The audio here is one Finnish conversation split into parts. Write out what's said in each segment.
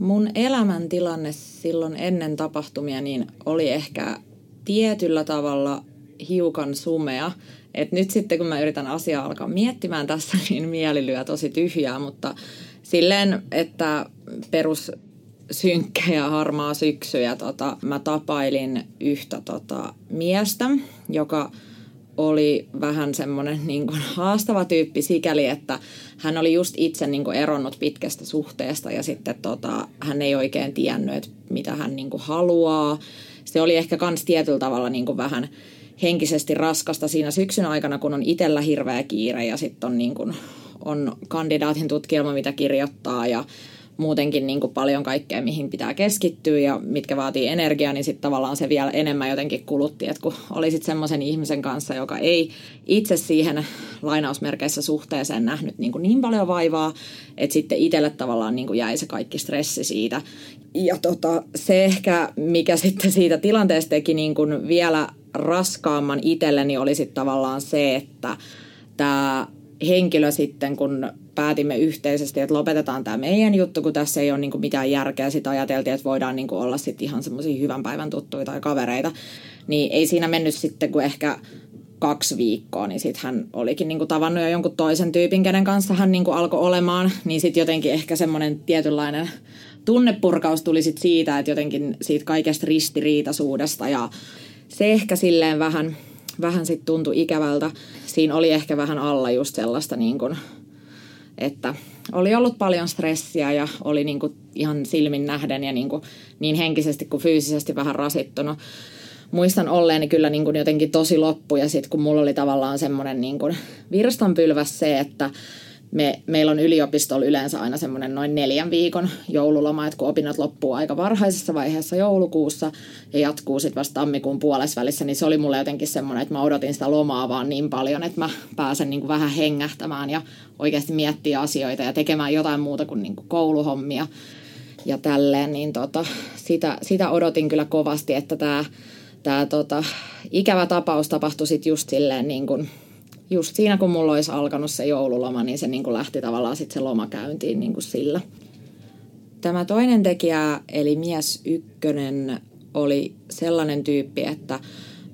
Mun elämäntilanne silloin ennen tapahtumia niin oli ehkä tietyllä tavalla hiukan sumea. Et nyt sitten kun mä yritän asiaa alkaa miettimään tässä, niin mieli lyö tosi tyhjää, mutta silleen, että perus synkkä ja harmaa syksy ja tota, mä tapailin yhtä tota, miestä, joka oli vähän semmoinen niin kuin haastava tyyppi sikäli, että hän oli just itse niin kuin eronnut pitkästä suhteesta ja sitten tota, hän ei oikein tiennyt, että mitä hän niin kuin haluaa. Se oli ehkä kans tietyllä tavalla niin kuin vähän henkisesti raskasta siinä syksyn aikana, kun on itsellä hirveä kiire ja sitten on, niin kuin, on kandidaatin tutkielma, mitä kirjoittaa ja muutenkin niin kuin paljon kaikkea, mihin pitää keskittyä ja mitkä vaatii energiaa, niin sitten tavallaan se vielä enemmän jotenkin kulutti, että kun olisit semmoisen ihmisen kanssa, joka ei itse siihen lainausmerkeissä suhteeseen nähnyt niin, kuin niin paljon vaivaa, että sitten itselle tavallaan niin kuin jäi se kaikki stressi siitä. Ja tota, se ehkä, mikä sitten siitä tilanteesta teki niin kuin vielä raskaamman itselleni, oli sitten tavallaan se, että tämä henkilö sitten, kun päätimme yhteisesti, että lopetetaan tämä meidän juttu, kun tässä ei ole niin kuin mitään järkeä. Sitten ajateltiin, että voidaan niin kuin olla sitten ihan semmoisia hyvän päivän tuttuja tai kavereita. Niin ei siinä mennyt sitten kuin ehkä kaksi viikkoa, niin sitten hän olikin niin kuin tavannut jo jonkun toisen tyypin, kenen kanssa hän niin kuin alkoi olemaan. Niin sitten jotenkin ehkä semmoinen tietynlainen tunnepurkaus tuli sit siitä, että jotenkin siitä kaikesta ristiriitaisuudesta ja se ehkä silleen vähän, vähän sitten tuntui ikävältä. Siinä oli ehkä vähän alla just sellaista niin kuin että oli ollut paljon stressiä ja oli niin kuin ihan silmin nähden ja niin, kuin niin henkisesti kuin fyysisesti vähän rasittunut. Muistan olleeni kyllä niin kuin jotenkin tosi loppu ja sitten kun mulla oli tavallaan semmoinen niin kuin virstanpylväs se, että me, meillä on yliopistolla yleensä aina semmoinen noin neljän viikon joululoma, että kun opinnot loppuu aika varhaisessa vaiheessa joulukuussa ja jatkuu sitten vasta tammikuun puolessa välissä, niin se oli mulle jotenkin semmoinen, että mä odotin sitä lomaa vaan niin paljon, että mä pääsen niin kuin vähän hengähtämään ja oikeasti miettiä asioita ja tekemään jotain muuta kuin, niin kuin kouluhommia ja tälleen, niin tota, sitä, sitä odotin kyllä kovasti, että tämä tota, ikävä tapaus tapahtui sitten just silleen niin kuin just siinä, kun mulla olisi alkanut se joululoma, niin se niin kuin lähti tavallaan sitten se loma käyntiin niin kuin sillä. Tämä toinen tekijä, eli mies ykkönen, oli sellainen tyyppi, että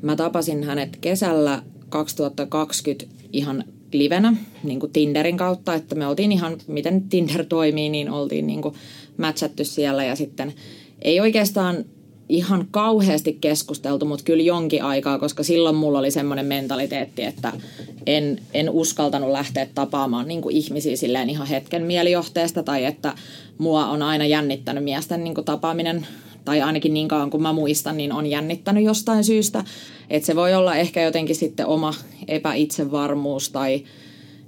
mä tapasin hänet kesällä 2020 ihan livenä, niin kuin Tinderin kautta, että me oltiin ihan, miten Tinder toimii, niin oltiin niin kuin matchattu siellä ja sitten ei oikeastaan ihan kauheasti keskusteltu, mutta kyllä jonkin aikaa, koska silloin mulla oli semmoinen mentaliteetti, että en, en uskaltanut lähteä tapaamaan niin kuin ihmisiä silleen ihan hetken mielijohteesta tai että mua on aina jännittänyt miesten niin kuin tapaaminen tai ainakin niin kauan kuin mä muistan, niin on jännittänyt jostain syystä. Että se voi olla ehkä jotenkin sitten oma epäitsevarmuus tai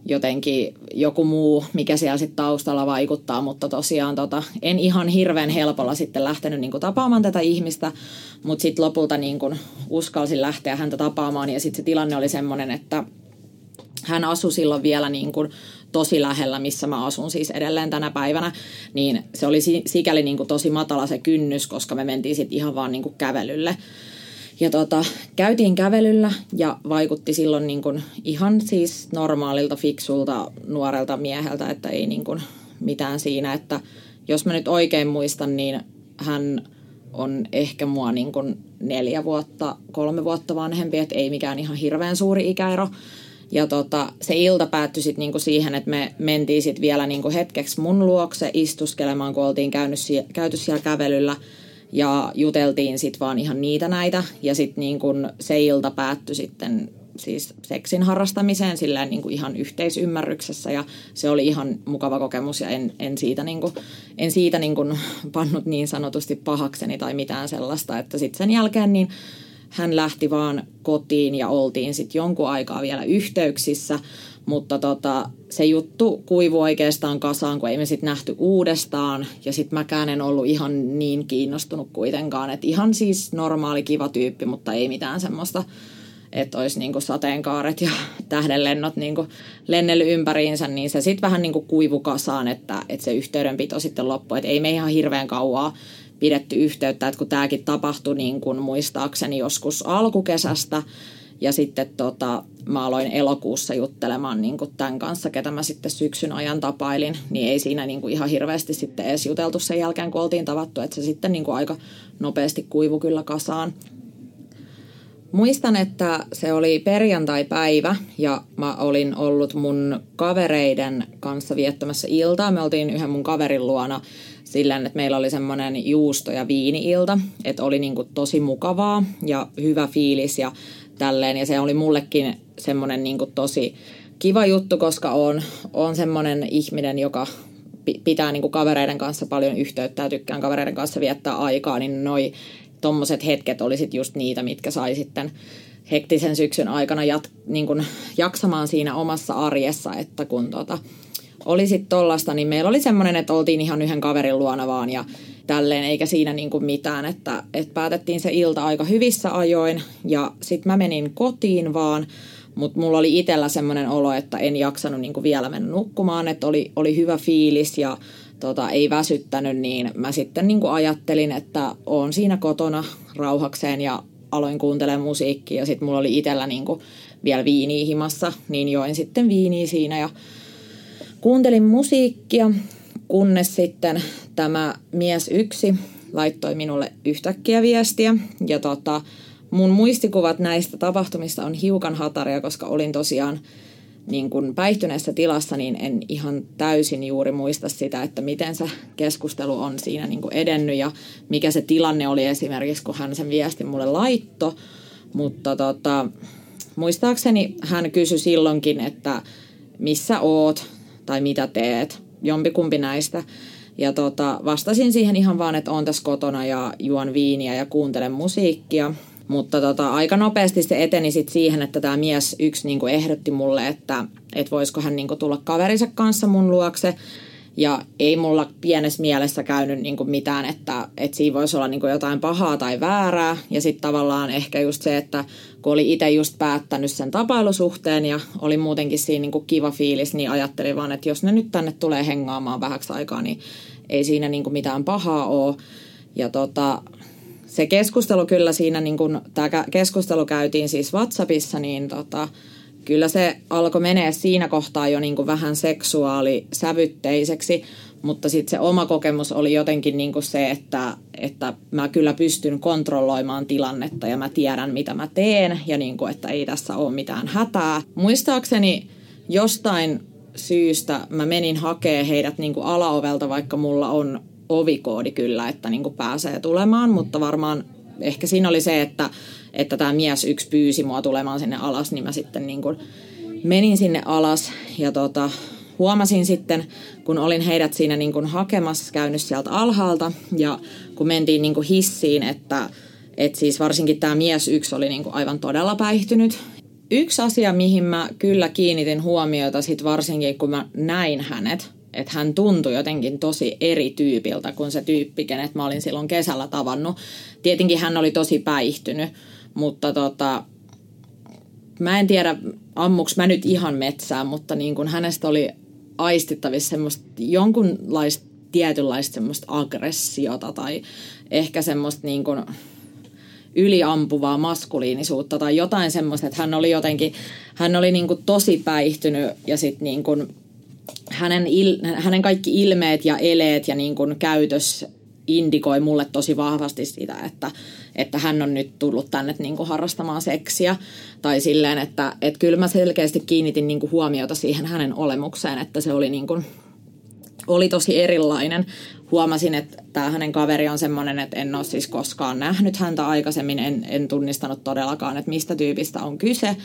jotenkin joku muu, mikä siellä sitten taustalla vaikuttaa, mutta tosiaan tota, en ihan hirveän helpolla sitten lähtenyt niin kuin tapaamaan tätä ihmistä, mutta sitten lopulta niin kuin uskalsin lähteä häntä tapaamaan ja sitten se tilanne oli semmoinen, että hän asui silloin vielä niin kuin tosi lähellä, missä mä asun siis edelleen tänä päivänä, niin se oli sikäli niin kuin tosi matala se kynnys, koska me mentiin sitten ihan vaan niin kuin kävelylle. Ja tota, käytiin kävelyllä ja vaikutti silloin niin kuin ihan siis normaalilta, fiksulta, nuorelta mieheltä, että ei niin kuin mitään siinä, että jos mä nyt oikein muistan, niin hän on ehkä mua niin kuin neljä vuotta, kolme vuotta vanhempi, että ei mikään ihan hirveän suuri ikäero. Ja tota, se ilta päättyi sitten niinku siihen, että me mentiin sitten vielä niinku hetkeksi mun luokse istuskelemaan, kun oltiin käynyt, käyty siellä kävelyllä ja juteltiin sitten vaan ihan niitä näitä. Ja sitten niinku se ilta päättyi sitten siis seksin harrastamiseen silleen niin kuin ihan yhteisymmärryksessä. Ja se oli ihan mukava kokemus ja en, en siitä, niin kuin, en siitä niin kuin pannut niin sanotusti pahakseni tai mitään sellaista, että sitten sen jälkeen niin hän lähti vaan kotiin ja oltiin sitten jonkun aikaa vielä yhteyksissä, mutta tota, se juttu kuivu oikeastaan kasaan, kun ei me sitten nähty uudestaan. Ja sitten mäkään en ollut ihan niin kiinnostunut kuitenkaan. Että ihan siis normaali kiva tyyppi, mutta ei mitään semmoista että olisi niinku sateenkaaret ja tähdenlennot niinku lennellyt ympäriinsä, niin se sitten vähän niinku kuivu kasaan, että, että se yhteydenpito sitten loppui. Et ei me ihan hirveän kauaa pidetty yhteyttä, että kun tämäkin tapahtui niin kuin muistaakseni joskus alkukesästä, ja sitten tota, mä aloin elokuussa juttelemaan niin kuin tämän kanssa, ketä mä sitten syksyn ajan tapailin, niin ei siinä niin kuin ihan hirveästi sitten edes juteltu sen jälkeen, kun oltiin tavattu, että se sitten niin kuin aika nopeasti kuivu kyllä kasaan. Muistan, että se oli perjantai-päivä ja mä olin ollut mun kavereiden kanssa viettämässä iltaa. Me oltiin yhden mun kaverin luona sillä, että meillä oli semmoinen juusto- ja viini-ilta, että oli niin kuin tosi mukavaa ja hyvä fiilis ja tälleen. Ja se oli mullekin semmoinen niin tosi kiva juttu, koska on, on semmoinen ihminen, joka pitää niin kuin kavereiden kanssa paljon yhteyttä ja tykkään kavereiden kanssa viettää aikaa, niin noi tommoset hetket olisit just niitä, mitkä sai sitten hektisen syksyn aikana jat, niin kuin jaksamaan siinä omassa arjessa, että kun tota, oli sitten tollasta, niin meillä oli semmoinen, että oltiin ihan yhden kaverin luona vaan ja tälleen, eikä siinä niin kuin mitään, että, että päätettiin se ilta aika hyvissä ajoin ja sitten mä menin kotiin vaan, mutta mulla oli itsellä semmoinen olo, että en jaksanut niin kuin vielä mennä nukkumaan, että oli, oli hyvä fiilis ja tota, ei väsyttänyt, niin mä sitten niin kuin ajattelin, että oon siinä kotona rauhakseen ja aloin kuuntelemaan musiikkia ja sitten mulla oli itsellä niin kuin vielä viiniä himassa, niin join sitten viiniä siinä ja kuuntelin musiikkia, kunnes sitten tämä mies yksi laittoi minulle yhtäkkiä viestiä ja tota, mun muistikuvat näistä tapahtumista on hiukan hataria, koska olin tosiaan niin kuin päihtyneessä tilassa, niin en ihan täysin juuri muista sitä, että miten se keskustelu on siinä niin kuin edennyt ja mikä se tilanne oli esimerkiksi, kun hän sen viestin mulle laitto. Mutta tota, muistaakseni hän kysyi silloinkin, että missä oot tai mitä teet, jompikumpi näistä. Ja tota, vastasin siihen ihan vaan, että oon tässä kotona ja juon viiniä ja kuuntelen musiikkia. Mutta tota, aika nopeasti se eteni sit siihen, että tämä mies yksi niinku ehdotti mulle, että et voisiko hän niinku tulla kaverinsa kanssa mun luokse. Ja ei mulla pienessä mielessä käynyt niinku mitään, että, että siinä voisi olla niinku jotain pahaa tai väärää. Ja sitten tavallaan ehkä just se, että kun oli itse just päättänyt sen tapailusuhteen ja oli muutenkin siinä niinku kiva fiilis, niin ajattelin vaan, että jos ne nyt tänne tulee hengaamaan vähäksi aikaa, niin ei siinä niinku mitään pahaa ole. Ja tota, se keskustelu kyllä siinä, niin kun tämä keskustelu käytiin siis WhatsAppissa, niin tota, kyllä se alkoi menee siinä kohtaa jo niin kuin vähän seksuaalisävytteiseksi, mutta sitten se oma kokemus oli jotenkin niin kuin se, että, että mä kyllä pystyn kontrolloimaan tilannetta ja mä tiedän, mitä mä teen ja niin kuin, että ei tässä ole mitään hätää. Muistaakseni jostain syystä mä menin hakee heidät niin kuin alaovelta, vaikka mulla on ovikoodi kyllä, että niin kuin pääsee tulemaan, mutta varmaan ehkä siinä oli se, että, että tämä mies yksi pyysi mua tulemaan sinne alas, niin mä sitten niin kuin menin sinne alas ja tota, huomasin sitten, kun olin heidät siinä niin kuin hakemassa, käynyt sieltä alhaalta ja kun mentiin niin kuin hissiin, että, että siis varsinkin tämä mies yksi oli niin kuin aivan todella päihtynyt. Yksi asia, mihin mä kyllä kiinnitin huomiota sit varsinkin, kun mä näin hänet, että hän tuntui jotenkin tosi eri tyypiltä kuin se tyyppi, kenet mä olin silloin kesällä tavannut. Tietenkin hän oli tosi päihtynyt, mutta tota, mä en tiedä, ammuks mä nyt ihan metsään, mutta niin kuin hänestä oli aistittavissa semmoista jonkunlaista tietynlaista semmoista aggressiota tai ehkä semmoista niin kuin yliampuvaa maskuliinisuutta tai jotain semmoista, että hän oli jotenkin, hän oli niin kuin tosi päihtynyt ja sitten niin kuin hänen, il, hänen kaikki ilmeet ja eleet ja niin kuin käytös indikoi mulle tosi vahvasti sitä, että, että hän on nyt tullut tänne niin kuin harrastamaan seksiä. Tai silleen, että, että kyllä mä selkeästi kiinnitin niin kuin huomiota siihen hänen olemukseen, että se oli, niin kuin, oli tosi erilainen. Huomasin, että tämä hänen kaveri on semmoinen, että en ole siis koskaan nähnyt häntä aikaisemmin, en, en tunnistanut todellakaan, että mistä tyypistä on kyse.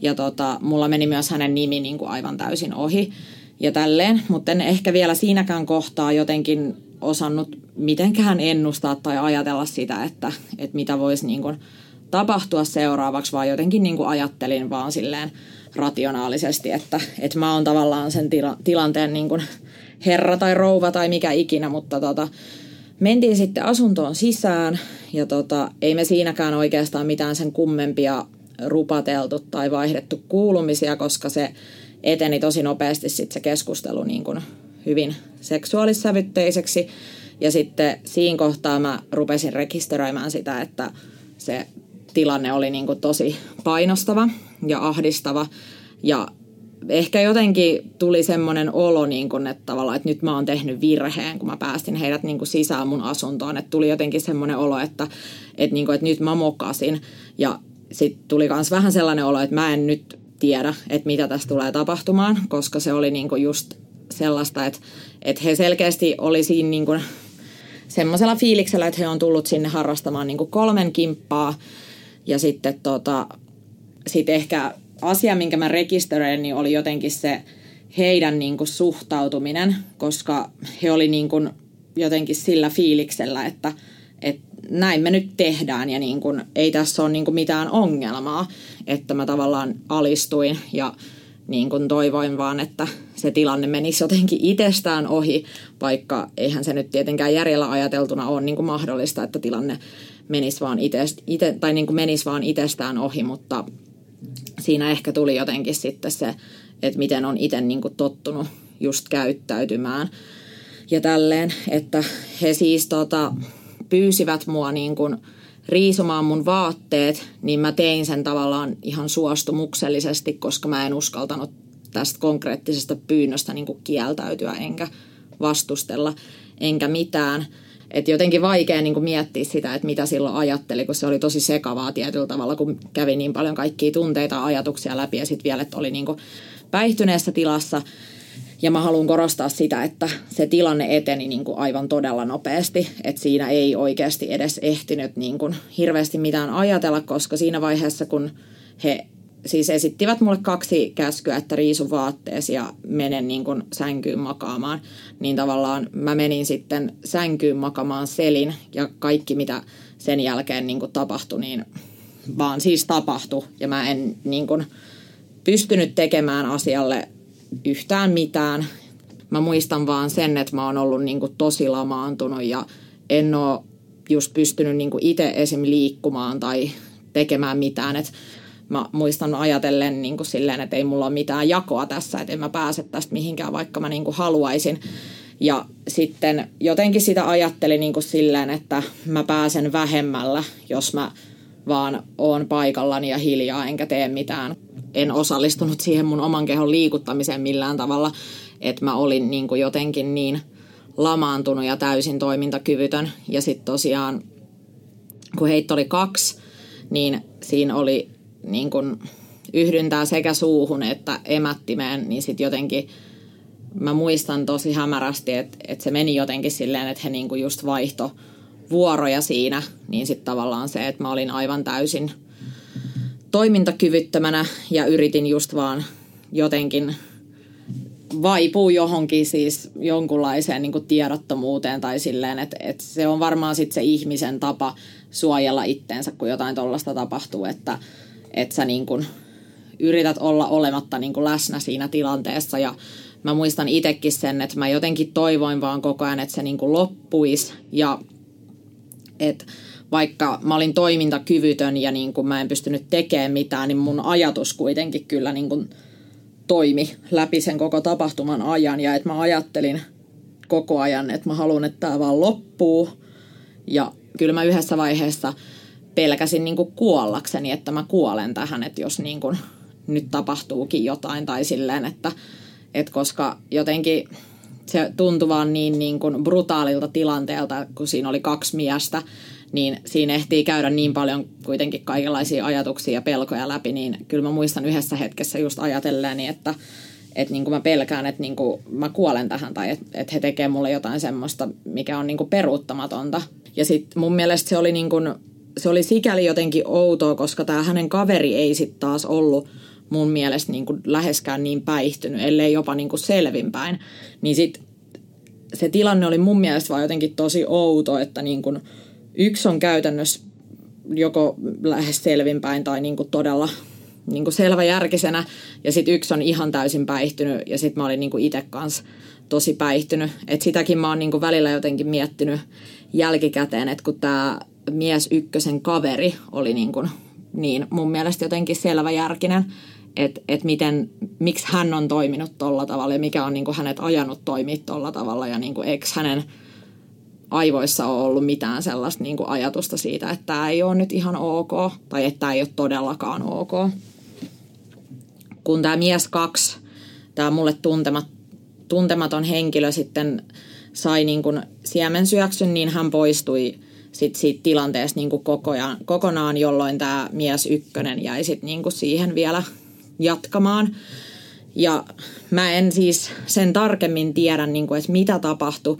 Ja tota, mulla meni myös hänen nimi niin kuin aivan täysin ohi ja tälleen, mutta en ehkä vielä siinäkään kohtaa jotenkin osannut mitenkään ennustaa tai ajatella sitä, että, että mitä voisi niin kuin tapahtua seuraavaksi, vaan jotenkin niin kuin ajattelin vaan silleen rationaalisesti, että, että mä oon tavallaan sen tila, tilanteen niin kuin herra tai rouva tai mikä ikinä, mutta tota, mentiin sitten asuntoon sisään ja tota, ei me siinäkään oikeastaan mitään sen kummempia rupateltu tai vaihdettu kuulumisia, koska se eteni tosi nopeasti sitten se keskustelu niin kuin hyvin seksuaalissävytteiseksi. Ja sitten siinä kohtaa mä rupesin rekisteröimään sitä, että se tilanne oli niin kuin tosi painostava ja ahdistava. Ja ehkä jotenkin tuli semmoinen olo, niin kuin, että tavallaan, että nyt mä oon tehnyt virheen, kun mä päästin heidät niin kuin sisään mun asuntoon. Että tuli jotenkin semmoinen olo, että, että, niin kuin, että nyt mä mokasin. Ja sitten tuli myös vähän sellainen olo, että mä en nyt tiedä, että mitä tässä tulee tapahtumaan, koska se oli niin kuin just sellaista, että, että he selkeästi oli siinä niin kuin semmoisella fiiliksellä, että he on tullut sinne harrastamaan niin kuin kolmen kimppaa. Ja sitten tota, sit ehkä asia, minkä mä rekisteröin, niin oli jotenkin se heidän niin kuin suhtautuminen, koska he oli niin kuin jotenkin sillä fiiliksellä, että, että näin me nyt tehdään ja niin kuin, ei tässä ole niin kuin mitään ongelmaa, että mä tavallaan alistuin ja niin kuin toivoin vaan, että se tilanne menisi jotenkin itsestään ohi, vaikka eihän se nyt tietenkään järjellä ajateltuna ole niin kuin mahdollista, että tilanne menisi vaan, itest, ite, tai niin kuin menisi vaan itsestään ohi, mutta siinä ehkä tuli jotenkin sitten se, että miten on itse niin kuin tottunut just käyttäytymään ja tälleen, että he siis tota, pyysivät mua niin kuin riisumaan mun vaatteet, niin mä tein sen tavallaan ihan suostumuksellisesti, koska mä en uskaltanut tästä konkreettisesta pyynnöstä niin kieltäytyä enkä vastustella enkä mitään. Et jotenkin vaikea niin kuin miettiä sitä, että mitä silloin ajatteli, kun se oli tosi sekavaa tietyllä tavalla, kun kävi niin paljon kaikkia tunteita, ajatuksia läpi ja sitten vielä, että oli niin kuin päihtyneessä tilassa. Ja mä haluan korostaa sitä, että se tilanne eteni niin kuin aivan todella nopeasti, että siinä ei oikeasti edes ehtinyt niin kuin hirveästi mitään ajatella, koska siinä vaiheessa, kun he siis esittivät mulle kaksi käskyä, että riisu vaatteesi ja menen niin kuin sänkyyn makaamaan, niin tavallaan mä menin sitten sänkyyn makamaan selin ja kaikki mitä sen jälkeen niin kuin tapahtui, niin vaan siis tapahtui. Ja mä en niin kuin pystynyt tekemään asialle yhtään mitään. Mä muistan vaan sen, että mä oon ollut niin kuin tosi lamaantunut ja en oo just pystynyt niin kuin itse esim. liikkumaan tai tekemään mitään. Et mä muistan ajatellen niin kuin silleen, että ei mulla ole mitään jakoa tässä, että en mä pääse tästä mihinkään, vaikka mä niin kuin haluaisin. Ja sitten jotenkin sitä ajattelin niin kuin silleen, että mä pääsen vähemmällä, jos mä vaan oon paikallani ja hiljaa enkä tee mitään. En osallistunut siihen mun oman kehon liikuttamiseen millään tavalla, että mä olin niin kuin jotenkin niin lamaantunut ja täysin toimintakyvytön. Ja sitten tosiaan, kun heitto oli kaksi, niin siinä oli niin kuin yhdyntää sekä suuhun että emättimeen, niin sitten jotenkin mä muistan tosi hämärästi, että, että se meni jotenkin silleen, että he niin kuin just vaihto vuoroja siinä, niin sitten tavallaan se, että mä olin aivan täysin toimintakyvyttömänä ja yritin just vaan jotenkin vaipuu johonkin siis jonkunlaiseen niin kuin tiedottomuuteen tai silleen, että, että se on varmaan sitten se ihmisen tapa suojella itteensä, kun jotain tuollaista tapahtuu, että, että sä niin kuin yrität olla olematta niin kuin läsnä siinä tilanteessa. Ja mä muistan itsekin sen, että mä jotenkin toivoin vaan koko ajan, että se niin kuin loppuisi ja että vaikka mä olin toimintakyvytön ja niin kuin mä en pystynyt tekemään mitään, niin mun ajatus kuitenkin kyllä niin kuin toimi läpi sen koko tapahtuman ajan. Ja että mä ajattelin koko ajan, että mä haluan, että tämä vaan loppuu. Ja kyllä mä yhdessä vaiheessa pelkäsin niin kuin kuollakseni, että mä kuolen tähän, että jos niin kuin nyt tapahtuukin jotain tai silleen, että, että koska jotenkin se tuntui vaan niin, niin kuin brutaalilta tilanteelta, kun siinä oli kaksi miestä, niin siinä ehtii käydä niin paljon kuitenkin kaikenlaisia ajatuksia ja pelkoja läpi, niin kyllä mä muistan yhdessä hetkessä just ajatelleeni, että että niin kuin mä pelkään, että niin kuin mä kuolen tähän tai että, että he tekee mulle jotain semmoista, mikä on niin kuin peruuttamatonta. Ja sitten mun mielestä se oli, niin kuin, se oli sikäli jotenkin outoa, koska tämä hänen kaveri ei sitten taas ollut mun mielestä niin kuin läheskään niin päihtynyt, ellei jopa niin kuin selvinpäin. Niin sitten se tilanne oli mun mielestä vaan jotenkin tosi outo, että niin kuin yksi on käytännössä joko lähes selvinpäin tai niin kuin todella niin kuin selväjärkisenä ja sitten yksi on ihan täysin päihtynyt ja sitten mä olin niin kuin itse kanssa tosi päihtynyt. Et sitäkin mä oon niin kuin välillä jotenkin miettinyt jälkikäteen, että kun tämä mies ykkösen kaveri oli niin, kuin, niin mun mielestä jotenkin selväjärkinen, että et miten, miksi hän on toiminut tolla tavalla ja mikä on niin kuin hänet ajanut toimia tolla tavalla ja niin kuin, eikö hänen aivoissa ole ollut mitään sellaista niin kuin ajatusta siitä, että tämä ei ole nyt ihan ok tai että tämä ei ole todellakaan ok kun tämä mies kaksi, tämä mulle tuntemat, tuntematon henkilö sitten sai niin kuin siemensyöksyn, niin hän poistui sit siitä tilanteesta niin kuin kokonaan, kokonaan, jolloin tämä mies ykkönen jäi sit niin kuin siihen vielä jatkamaan. Ja mä en siis sen tarkemmin tiedä, niin kuin, että mitä tapahtui,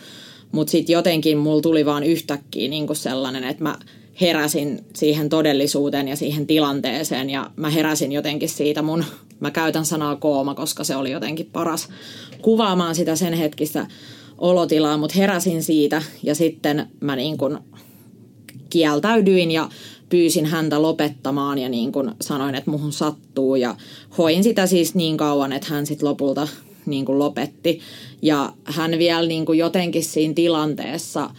mutta sitten jotenkin mulla tuli vaan yhtäkkiä niin kuin sellainen, että mä heräsin siihen todellisuuteen ja siihen tilanteeseen ja mä heräsin jotenkin siitä mun Mä käytän sanaa kooma, koska se oli jotenkin paras kuvaamaan sitä sen hetkistä olotilaa, mutta heräsin siitä ja sitten mä niin kieltäydyin ja pyysin häntä lopettamaan ja niin kuin sanoin, että muhun sattuu ja hoin sitä siis niin kauan, että hän sitten lopulta niin kuin lopetti. Ja hän vielä niin kuin jotenkin siinä tilanteessa,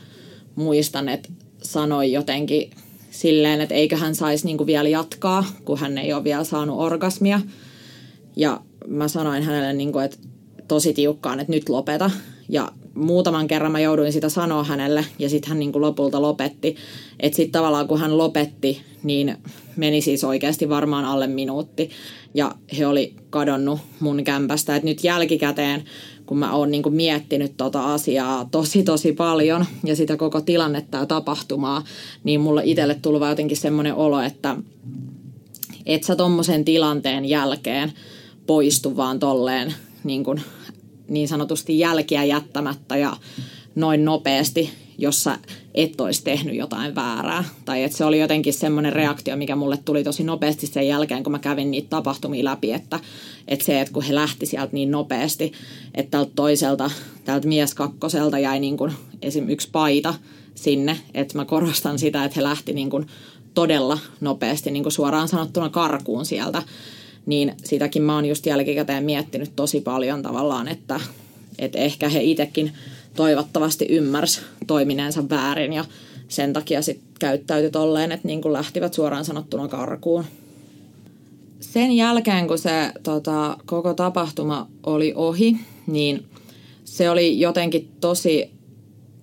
muistan, että sanoi jotenkin silleen, että eikö hän saisi niin kuin vielä jatkaa, kun hän ei ole vielä saanut orgasmia – ja mä sanoin hänelle, niin kuin, että tosi tiukkaan, että nyt lopeta. Ja muutaman kerran mä jouduin sitä sanoa hänelle ja sitten hän niin kuin lopulta lopetti. Että sitten tavallaan kun hän lopetti, niin meni siis oikeasti varmaan alle minuutti. Ja he oli kadonnut mun kämpästä. Että nyt jälkikäteen, kun mä oon niin kuin miettinyt tota asiaa tosi tosi paljon ja sitä koko tilannetta ja tapahtumaa, niin mulle itselle tullut vaan jotenkin semmoinen olo, että et sä tommosen tilanteen jälkeen – poistu vaan tolleen niin, kuin, niin sanotusti jälkiä jättämättä ja noin nopeasti, jossa et olisi tehnyt jotain väärää. Tai että se oli jotenkin semmoinen reaktio, mikä mulle tuli tosi nopeasti sen jälkeen, kun mä kävin niitä tapahtumia läpi, että, että se, että kun he lähti sieltä niin nopeasti, että tältä toiselta, tältä mieskakkoselta jäi niin kuin esim. yksi paita sinne, että mä korostan sitä, että he lähti niin kuin todella nopeasti niin kuin suoraan sanottuna karkuun sieltä niin sitäkin mä oon just jälkikäteen miettinyt tosi paljon tavallaan, että, että ehkä he itsekin toivottavasti ymmärs toimineensa väärin ja sen takia sitten käyttäytyi tolleen, että niin kuin lähtivät suoraan sanottuna karkuun. Sen jälkeen, kun se tota, koko tapahtuma oli ohi, niin se oli jotenkin tosi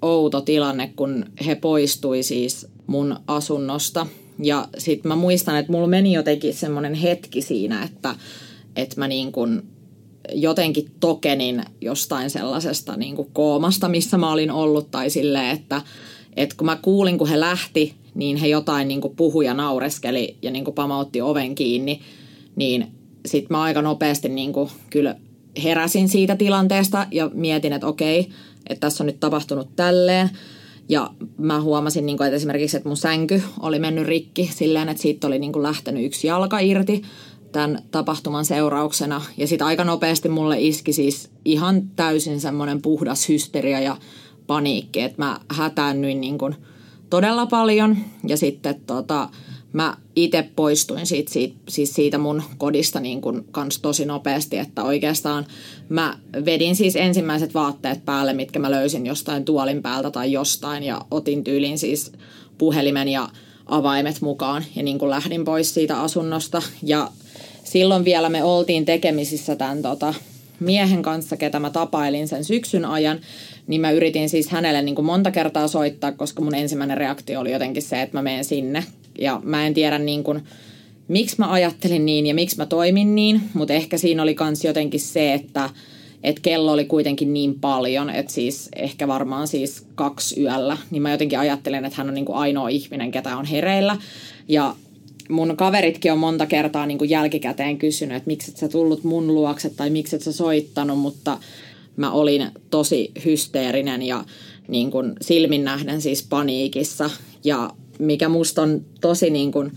outo tilanne, kun he poistui siis mun asunnosta – ja sitten mä muistan, että mulla meni jotenkin semmoinen hetki siinä, että, että mä niin kuin jotenkin tokenin jostain sellaisesta niin kuin koomasta, missä mä olin ollut, tai silleen, että, että kun mä kuulin, kun he lähti, niin he jotain niin kuin puhui ja naureskeli ja niin kuin pamautti oven kiinni, niin sitten mä aika nopeasti niin kuin kyllä heräsin siitä tilanteesta ja mietin, että okei, että tässä on nyt tapahtunut tälleen. Ja mä huomasin, niin kuin, että esimerkiksi, että mun sänky oli mennyt rikki silleen, että siitä oli niin kuin lähtenyt yksi jalka irti tämän tapahtuman seurauksena. Ja sitten aika nopeasti mulle iski siis ihan täysin semmoinen puhdas hysteria ja paniikki, että mä hätäännyin niin kuin todella paljon. Ja sitten tota, mä itse poistuin siitä, siitä, siis siitä mun kodista niin kuin kans tosi nopeasti, että oikeastaan mä vedin siis ensimmäiset vaatteet päälle, mitkä mä löysin jostain tuolin päältä tai jostain ja otin tyylin siis puhelimen ja avaimet mukaan ja niin kuin lähdin pois siitä asunnosta. Ja silloin vielä me oltiin tekemisissä tämän tota, miehen kanssa, ketä mä tapailin sen syksyn ajan, niin mä yritin siis hänelle niin kuin monta kertaa soittaa, koska mun ensimmäinen reaktio oli jotenkin se, että mä menen sinne ja mä en tiedä niin kuin, miksi mä ajattelin niin ja miksi mä toimin niin, mutta ehkä siinä oli kans jotenkin se, että, että kello oli kuitenkin niin paljon, että siis ehkä varmaan siis kaksi yöllä, niin mä jotenkin ajattelen, että hän on niin kuin ainoa ihminen, ketä on hereillä. Ja mun kaveritkin on monta kertaa niin kuin jälkikäteen kysynyt, että miksi et sä tullut mun luokse tai miksi et sä soittanut, mutta mä olin tosi hysteerinen ja niin kuin silmin nähden siis paniikissa. Ja mikä musta on tosi niin kuin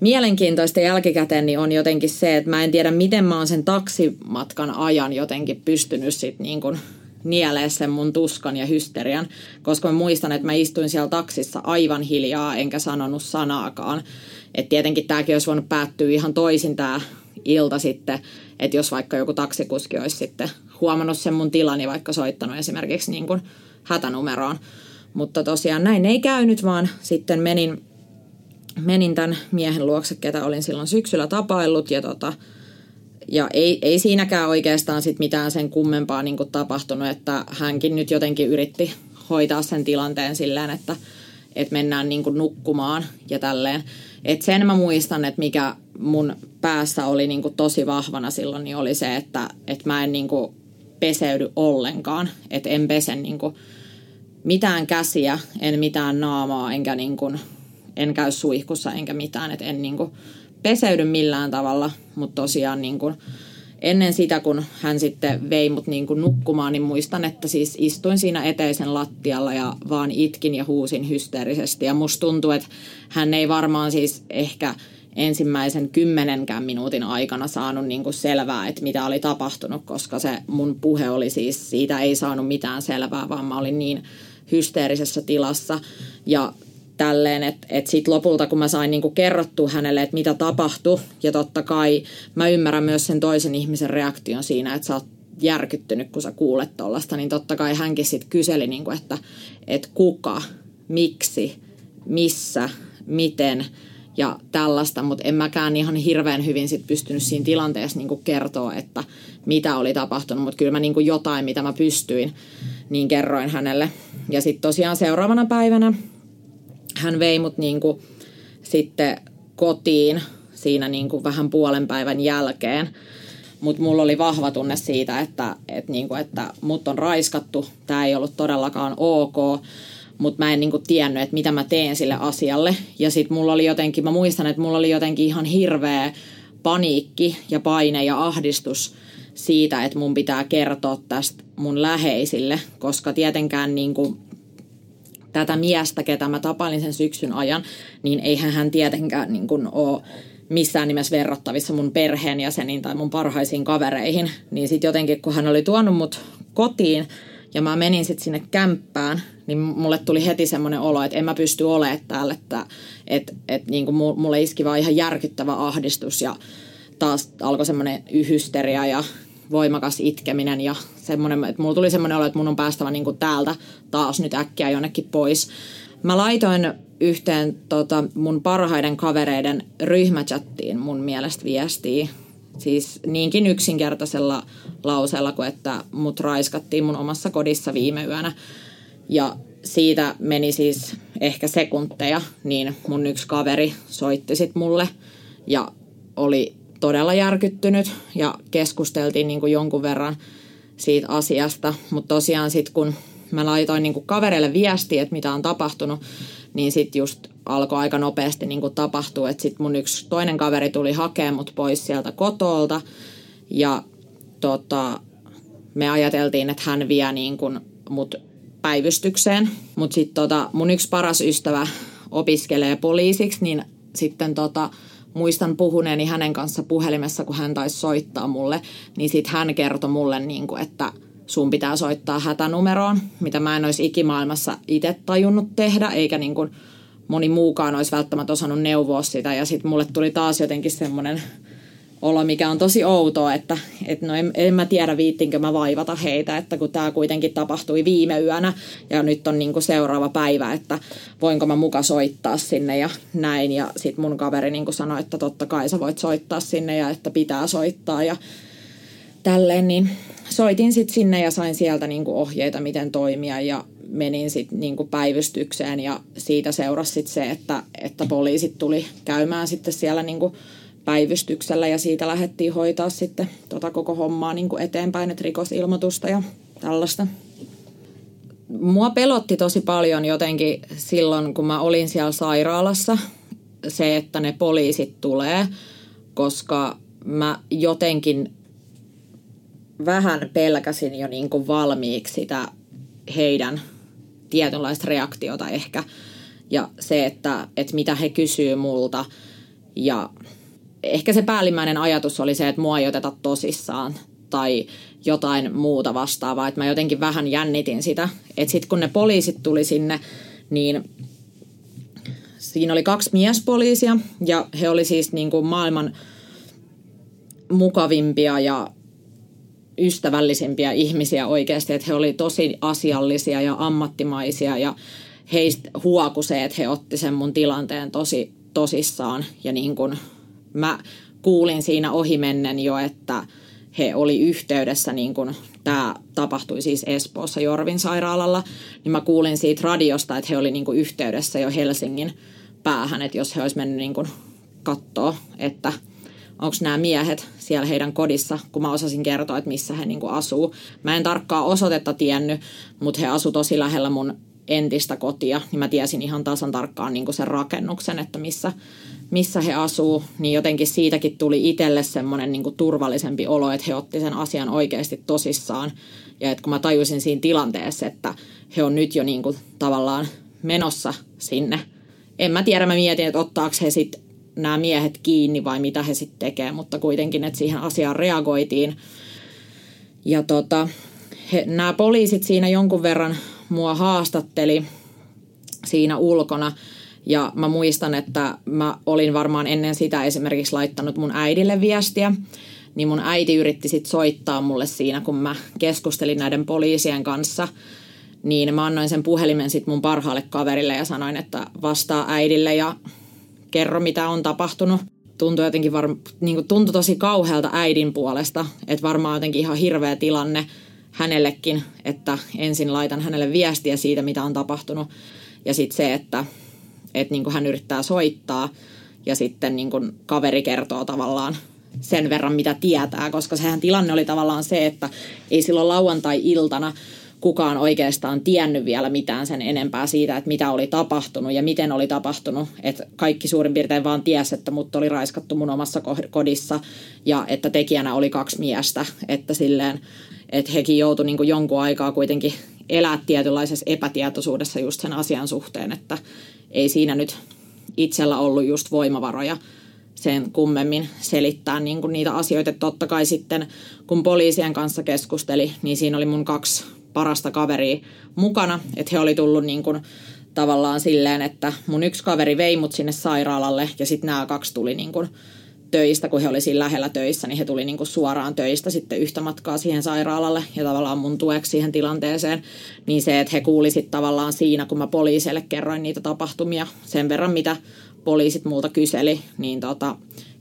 mielenkiintoista jälkikäteen niin on jotenkin se, että mä en tiedä miten mä oon sen taksimatkan ajan jotenkin pystynyt sit niin kuin nielee sen mun tuskan ja hysterian, koska mä muistan, että mä istuin siellä taksissa aivan hiljaa enkä sanonut sanaakaan. Et tietenkin tämäkin olisi voinut päättyä ihan toisin tämä ilta sitten, että jos vaikka joku taksikuski olisi sitten huomannut sen mun tilani, vaikka soittanut esimerkiksi niin kuin hätänumeroon. Mutta tosiaan näin ei käynyt, vaan sitten menin, menin tämän miehen luokse, ketä olin silloin syksyllä tapaillut ja tota, ja ei, ei siinäkään oikeastaan sit mitään sen kummempaa niin tapahtunut, että hänkin nyt jotenkin yritti hoitaa sen tilanteen silleen, että, että mennään niin nukkumaan ja tälleen. Et sen mä muistan, että mikä mun päässä oli niin tosi vahvana silloin, niin oli se, että, että mä en niin peseydy ollenkaan. Että en pese niin mitään käsiä, en mitään naamaa, enkä niin kuin, en käy suihkussa enkä mitään, että en niin kuin peseydy millään tavalla, mutta tosiaan niin kuin ennen sitä, kun hän sitten vei mut niin kuin nukkumaan, niin muistan, että siis istuin siinä eteisen lattialla ja vaan itkin ja huusin hysteerisesti. Ja musta tuntuu, että hän ei varmaan siis ehkä ensimmäisen kymmenenkään minuutin aikana saanut niin kuin selvää, että mitä oli tapahtunut, koska se mun puhe oli siis, siitä ei saanut mitään selvää, vaan mä olin niin hysteerisessä tilassa. Ja tälleen, että et sitten lopulta kun mä sain niinku kerrottua hänelle, että mitä tapahtui, ja totta kai mä ymmärrän myös sen toisen ihmisen reaktion siinä, että sä oot järkyttynyt, kun sä kuulet tollasta, niin totta kai hänkin sitten kyseli, niinku, että et kuka, miksi, missä, miten ja tällaista, mutta en mäkään ihan hirveän hyvin sit pystynyt siinä tilanteessa niinku kertoa, että mitä oli tapahtunut, mutta kyllä mä niinku jotain, mitä mä pystyin, niin kerroin hänelle. Ja sitten tosiaan seuraavana päivänä hän vei mut niin kuin sitten kotiin siinä niin kuin vähän puolen päivän jälkeen. Mutta mulla oli vahva tunne siitä, että, että, niin kuin, että mut on raiskattu, tämä ei ollut todellakaan ok, mutta mä en niin kuin tiennyt, että mitä mä teen sille asialle. Ja sitten mulla oli jotenkin, mä muistan, että mulla oli jotenkin ihan hirveä paniikki ja paine ja ahdistus siitä, että mun pitää kertoa tästä mun läheisille, koska tietenkään niin kuin tätä miestä, ketä mä tapailin sen syksyn ajan, niin eihän hän tietenkään niin kuin ole missään nimessä verrattavissa mun perheenjäseniin tai mun parhaisiin kavereihin. Niin sitten jotenkin, kun hän oli tuonut mut kotiin ja mä menin sitten sinne kämppään, niin mulle tuli heti semmoinen olo, että en mä pysty olemaan täällä, että et, et, niin kuin mulle iski vaan ihan järkyttävä ahdistus ja taas alkoi semmoinen hysteria ja voimakas itkeminen ja semmoinen, että mulla tuli semmoinen olo, että mun on päästävä niin kuin täältä taas nyt äkkiä jonnekin pois. Mä laitoin yhteen tota, mun parhaiden kavereiden ryhmächattiin mun mielestä viestiä. Siis niinkin yksinkertaisella lauseella kuin, että mut raiskattiin mun omassa kodissa viime yönä. Ja siitä meni siis ehkä sekunteja, niin mun yksi kaveri soitti sit mulle ja oli todella järkyttynyt ja keskusteltiin niin kuin jonkun verran siitä asiasta. Mutta tosiaan sitten kun mä laitoin niin kuin kavereille viestiä, että mitä on tapahtunut, niin sitten just alkoi aika nopeasti niin kuin tapahtua. Että sitten mun yksi toinen kaveri tuli hakemaan mut pois sieltä kotolta ja tota, me ajateltiin, että hän vie niin kuin mut päivystykseen. Mutta sitten tota, mun yksi paras ystävä opiskelee poliisiksi, niin sitten tota, muistan puhuneeni hänen kanssa puhelimessa, kun hän taisi soittaa mulle, niin sitten hän kertoi mulle, niin kuin, että sun pitää soittaa hätänumeroon, mitä mä en olisi ikimaailmassa itse tajunnut tehdä, eikä niin kuin moni muukaan olisi välttämättä osannut neuvoa sitä. Ja sitten mulle tuli taas jotenkin semmoinen olo, mikä on tosi outoa, että, että no en, en mä tiedä viittinkö mä vaivata heitä, että kun tämä kuitenkin tapahtui viime yönä ja nyt on niinku seuraava päivä, että voinko mä muka soittaa sinne ja näin. Ja sitten mun kaveri niinku sanoi, että totta kai sä voit soittaa sinne ja että pitää soittaa ja tälleen, niin soitin sitten sinne ja sain sieltä niinku ohjeita, miten toimia ja menin sitten niinku päivystykseen ja siitä seurasi sit se, että, että poliisit tuli käymään sitten siellä niinku päivystyksellä ja siitä lähdettiin hoitaa sitten tota koko hommaa niin kuin eteenpäin, että rikosilmoitusta ja tällaista. Mua pelotti tosi paljon jotenkin silloin, kun mä olin siellä sairaalassa, se, että ne poliisit tulee, koska mä jotenkin vähän pelkäsin jo niin kuin valmiiksi sitä heidän tietynlaista reaktiota ehkä. Ja se, että, että mitä he kysyy multa. Ja ehkä se päällimmäinen ajatus oli se, että mua ei oteta tosissaan tai jotain muuta vastaavaa. Että mä jotenkin vähän jännitin sitä. Että sitten kun ne poliisit tuli sinne, niin siinä oli kaksi miespoliisia ja he oli siis niin kuin maailman mukavimpia ja ystävällisimpiä ihmisiä oikeasti, että he oli tosi asiallisia ja ammattimaisia ja heistä huoku se, että he otti sen mun tilanteen tosi tosissaan ja niin kuin mä kuulin siinä ohimennen jo, että he oli yhteydessä, niin kuin tämä tapahtui siis Espoossa Jorvin sairaalalla, niin mä kuulin siitä radiosta, että he oli niin yhteydessä jo Helsingin päähän, että jos he olisi mennyt niin katsoa, että onko nämä miehet siellä heidän kodissa, kun mä osasin kertoa, että missä he niinku asuu. Mä en tarkkaa osoitetta tiennyt, mutta he asu tosi lähellä mun entistä kotia, niin mä tiesin ihan tasan tarkkaan niinku sen rakennuksen, että missä, missä he asuu, niin jotenkin siitäkin tuli itselle semmoinen niinku turvallisempi olo, että he otti sen asian oikeasti tosissaan. Ja että kun mä tajusin siinä tilanteessa, että he on nyt jo niinku tavallaan menossa sinne. En mä tiedä, mä mietin, että ottaako he sitten nämä miehet kiinni vai mitä he sitten tekee, mutta kuitenkin, että siihen asiaan reagoitiin. Ja tota, he, nämä poliisit siinä jonkun verran mua haastatteli siinä ulkona. Ja mä muistan, että mä olin varmaan ennen sitä esimerkiksi laittanut mun äidille viestiä. Niin mun äiti yritti sitten soittaa mulle siinä, kun mä keskustelin näiden poliisien kanssa. Niin mä annoin sen puhelimen sitten mun parhaalle kaverille ja sanoin, että vastaa äidille ja kerro mitä on tapahtunut. Tuntui jotenkin var, niin kuin tuntui tosi kauhealta äidin puolesta, että varmaan jotenkin ihan hirveä tilanne hänellekin, että ensin laitan hänelle viestiä siitä, mitä on tapahtunut. Ja sitten se, että, että niin kuin hän yrittää soittaa ja sitten niin kuin kaveri kertoo tavallaan sen verran, mitä tietää, koska sehän tilanne oli tavallaan se, että ei silloin lauantai-iltana kukaan oikeastaan tiennyt vielä mitään sen enempää siitä, että mitä oli tapahtunut ja miten oli tapahtunut. Että kaikki suurin piirtein vaan ties, että mut oli raiskattu mun omassa kodissa ja että tekijänä oli kaksi miestä. Että silleen, että hekin joutui niin jonkun aikaa kuitenkin elää tietynlaisessa epätietoisuudessa just sen asian suhteen, että ei siinä nyt itsellä ollut just voimavaroja sen kummemmin selittää niin kuin niitä asioita. Totta kai sitten, kun poliisien kanssa keskusteli, niin siinä oli mun kaksi parasta kaveria mukana. Että he oli tullut niin kuin tavallaan silleen, että mun yksi kaveri vei mut sinne sairaalalle ja sitten nämä kaksi tuli niin kuin töistä, kun he oli siinä lähellä töissä, niin he tuli niin kuin suoraan töistä sitten yhtä matkaa siihen sairaalalle ja tavallaan mun tueksi siihen tilanteeseen. Niin se, että he kuulisit tavallaan siinä, kun mä poliisille kerroin niitä tapahtumia sen verran, mitä poliisit multa kyseli, niin tota,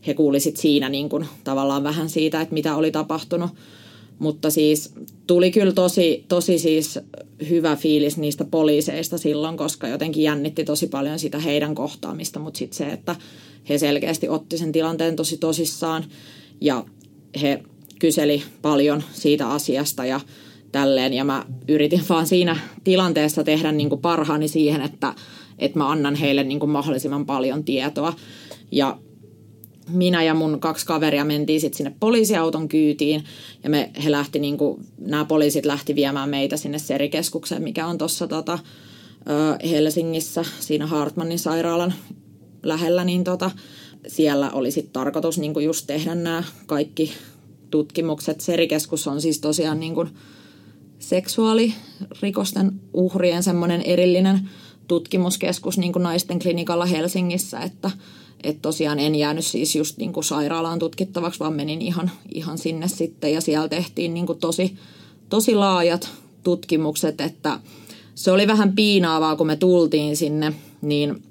he kuulisit siinä niin kuin tavallaan vähän siitä, että mitä oli tapahtunut. Mutta siis tuli kyllä tosi, tosi siis hyvä fiilis niistä poliiseista silloin, koska jotenkin jännitti tosi paljon sitä heidän kohtaamista, mutta sitten se, että he selkeästi otti sen tilanteen tosi tosissaan ja he kyseli paljon siitä asiasta ja tälleen. Ja mä yritin vaan siinä tilanteessa tehdä niin kuin parhaani siihen, että, että mä annan heille niin kuin mahdollisimman paljon tietoa. Ja minä ja mun kaksi kaveria mentiin sitten sinne poliisiauton kyytiin ja me, he lähti niin kuin, nämä poliisit lähti viemään meitä sinne serikeskukseen, mikä on tuossa tota, Helsingissä siinä Hartmannin sairaalan lähellä, niin tota, siellä oli sitten tarkoitus niin just tehdä nämä kaikki tutkimukset. Serikeskus on siis tosiaan niin seksuaalirikosten uhrien semmoinen erillinen tutkimuskeskus niin naisten klinikalla Helsingissä, että – että tosiaan en jäänyt siis just niin sairaalaan tutkittavaksi, vaan menin ihan, ihan sinne sitten ja siellä tehtiin niin tosi, tosi laajat tutkimukset, että se oli vähän piinaavaa, kun me tultiin sinne, niin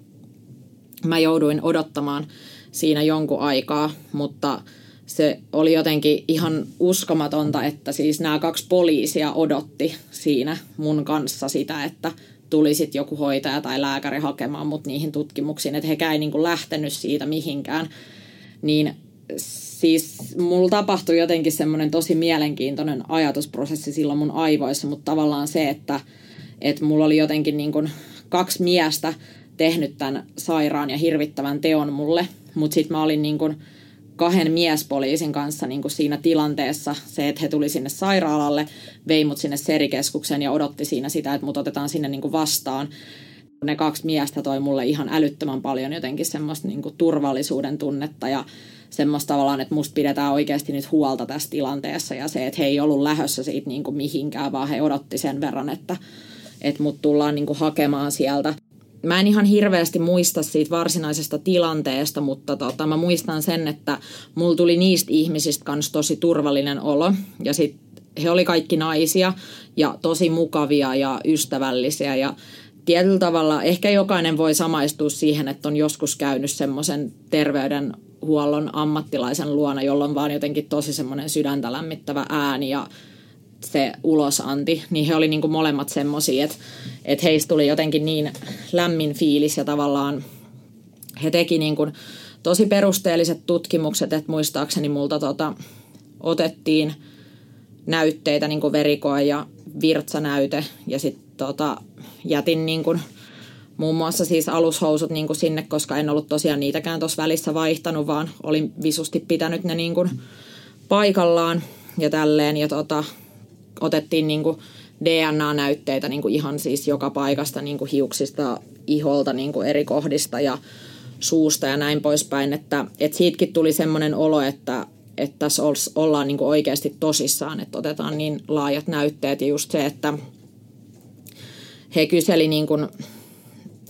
mä jouduin odottamaan siinä jonkun aikaa, mutta se oli jotenkin ihan uskomatonta, että siis nämä kaksi poliisia odotti siinä mun kanssa sitä, että tuli joku hoitaja tai lääkäri hakemaan mut niihin tutkimuksiin, että hekään ei niin kuin lähtenyt siitä mihinkään. Niin siis mulla tapahtui jotenkin semmoinen tosi mielenkiintoinen ajatusprosessi silloin mun aivoissa, mutta tavallaan se, että, että mulla oli jotenkin niin kuin kaksi miestä tehnyt tämän sairaan ja hirvittävän teon mulle, mutta sitten mä olin niin kuin kahden miespoliisin kanssa niin kuin siinä tilanteessa se, että he tuli sinne sairaalalle, vei mut sinne serikeskuksen ja odotti siinä sitä, että mut otetaan sinne niin kuin vastaan. Ne kaksi miestä toi mulle ihan älyttömän paljon jotenkin semmoista niin kuin turvallisuuden tunnetta ja semmoista tavallaan, että musta pidetään oikeasti nyt huolta tässä tilanteessa ja se, että he ei ollut lähössä siitä niin kuin mihinkään, vaan he odotti sen verran, että, että mut tullaan niin kuin hakemaan sieltä. Mä en ihan hirveästi muista siitä varsinaisesta tilanteesta, mutta tota, mä muistan sen, että mulla tuli niistä ihmisistä kanssa tosi turvallinen olo. Ja sit he oli kaikki naisia ja tosi mukavia ja ystävällisiä ja tietyllä tavalla ehkä jokainen voi samaistua siihen, että on joskus käynyt semmoisen terveydenhuollon ammattilaisen luona, jolloin vaan jotenkin tosi semmoinen sydäntä lämmittävä ääni ja se ulosanti, niin he oli niin kuin molemmat semmoisia, että, että heistä tuli jotenkin niin lämmin fiilis ja tavallaan he teki niin kuin tosi perusteelliset tutkimukset, että muistaakseni multa tota, otettiin näytteitä, niin kuin verikoe ja virtsanäyte ja sitten tota, jätin niin kuin, muun muassa siis alushousut niin kuin sinne, koska en ollut tosiaan niitäkään tuossa välissä vaihtanut, vaan olin visusti pitänyt ne niin kuin paikallaan ja tälleen. Ja tota, otettiin niin kuin DNA-näytteitä niin kuin ihan siis joka paikasta, niin kuin hiuksista, iholta, niin kuin eri kohdista ja suusta ja näin poispäin. Että, että siitäkin tuli semmoinen olo, että, että tässä ollaan niin kuin oikeasti tosissaan, että otetaan niin laajat näytteet ja just se, että he kyseli niin kuin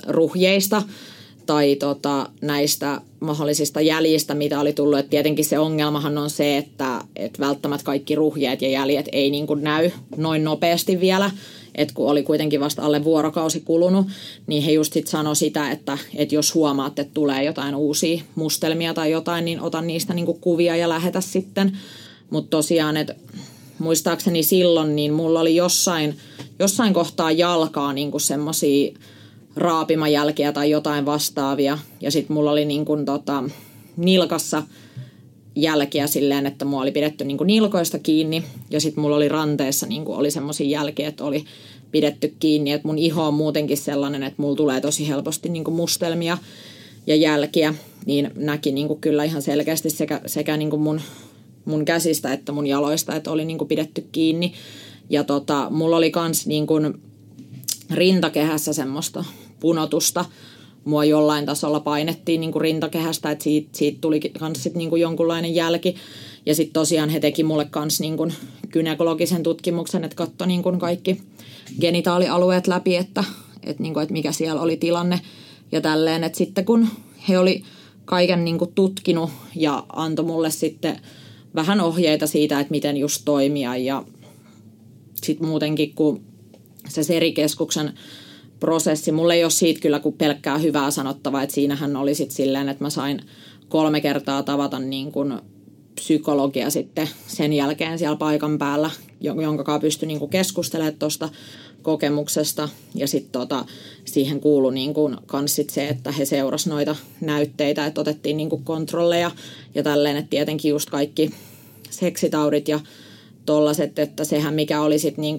ruhjeista tai tota, näistä mahdollisista jäljistä, mitä oli tullut. Et tietenkin se ongelmahan on se, että et välttämättä kaikki ruhjeet ja jäljet ei niin kuin näy noin nopeasti vielä. Et kun oli kuitenkin vasta alle vuorokausi kulunut, niin he just sit sanoi sitä, että, että jos huomaat, että tulee jotain uusia mustelmia tai jotain, niin ota niistä niin kuin kuvia ja lähetä sitten. Mutta tosiaan, että muistaakseni silloin, niin mulla oli jossain, jossain kohtaa jalkaa niin semmoisia raapimajälkiä tai jotain vastaavia. Ja sitten mulla oli niin kuin tota, nilkassa jälkiä silleen, että mua oli pidetty niin kuin nilkoista kiinni. Ja sitten mulla oli ranteessa niin kuin oli semmoisia jälkiä, että oli pidetty kiinni. Että mun iho on muutenkin sellainen, että mulla tulee tosi helposti niin kuin mustelmia ja jälkiä. Niin näki niin kuin kyllä ihan selkeästi sekä, sekä niin kuin mun, mun käsistä että mun jaloista, että oli niin kuin pidetty kiinni. Ja tota, mulla oli kans niin kuin rintakehässä semmoista punotusta. Mua jollain tasolla painettiin niin kuin rintakehästä, että siitä, siitä tuli myös sit niin kuin jonkunlainen jälki. Ja sitten tosiaan he teki mulle myös niin kuin gynekologisen tutkimuksen, että katsoi niin kuin kaikki genitaalialueet läpi, että, että, niin kuin, että mikä siellä oli tilanne ja tälleen. Että sitten kun he oli kaiken niin kuin tutkinut ja antoi mulle sitten vähän ohjeita siitä, että miten just toimia ja sitten muutenkin, kun se serikeskuksen prosessi. Mulla ei ole siitä kyllä kuin pelkkää hyvää sanottavaa, että siinähän oli sitten silleen, että mä sain kolme kertaa tavata niin kuin psykologia sitten sen jälkeen siellä paikan päällä, jonka kanssa pystyi niin keskustelemaan tuosta kokemuksesta. Ja sitten tota, siihen kuului niin kuin kans sit se, että he seurasivat noita näytteitä, että otettiin niin kuin kontrolleja ja tälleen, että tietenkin just kaikki seksitaudit ja tollaset, että sehän mikä oli sitten niin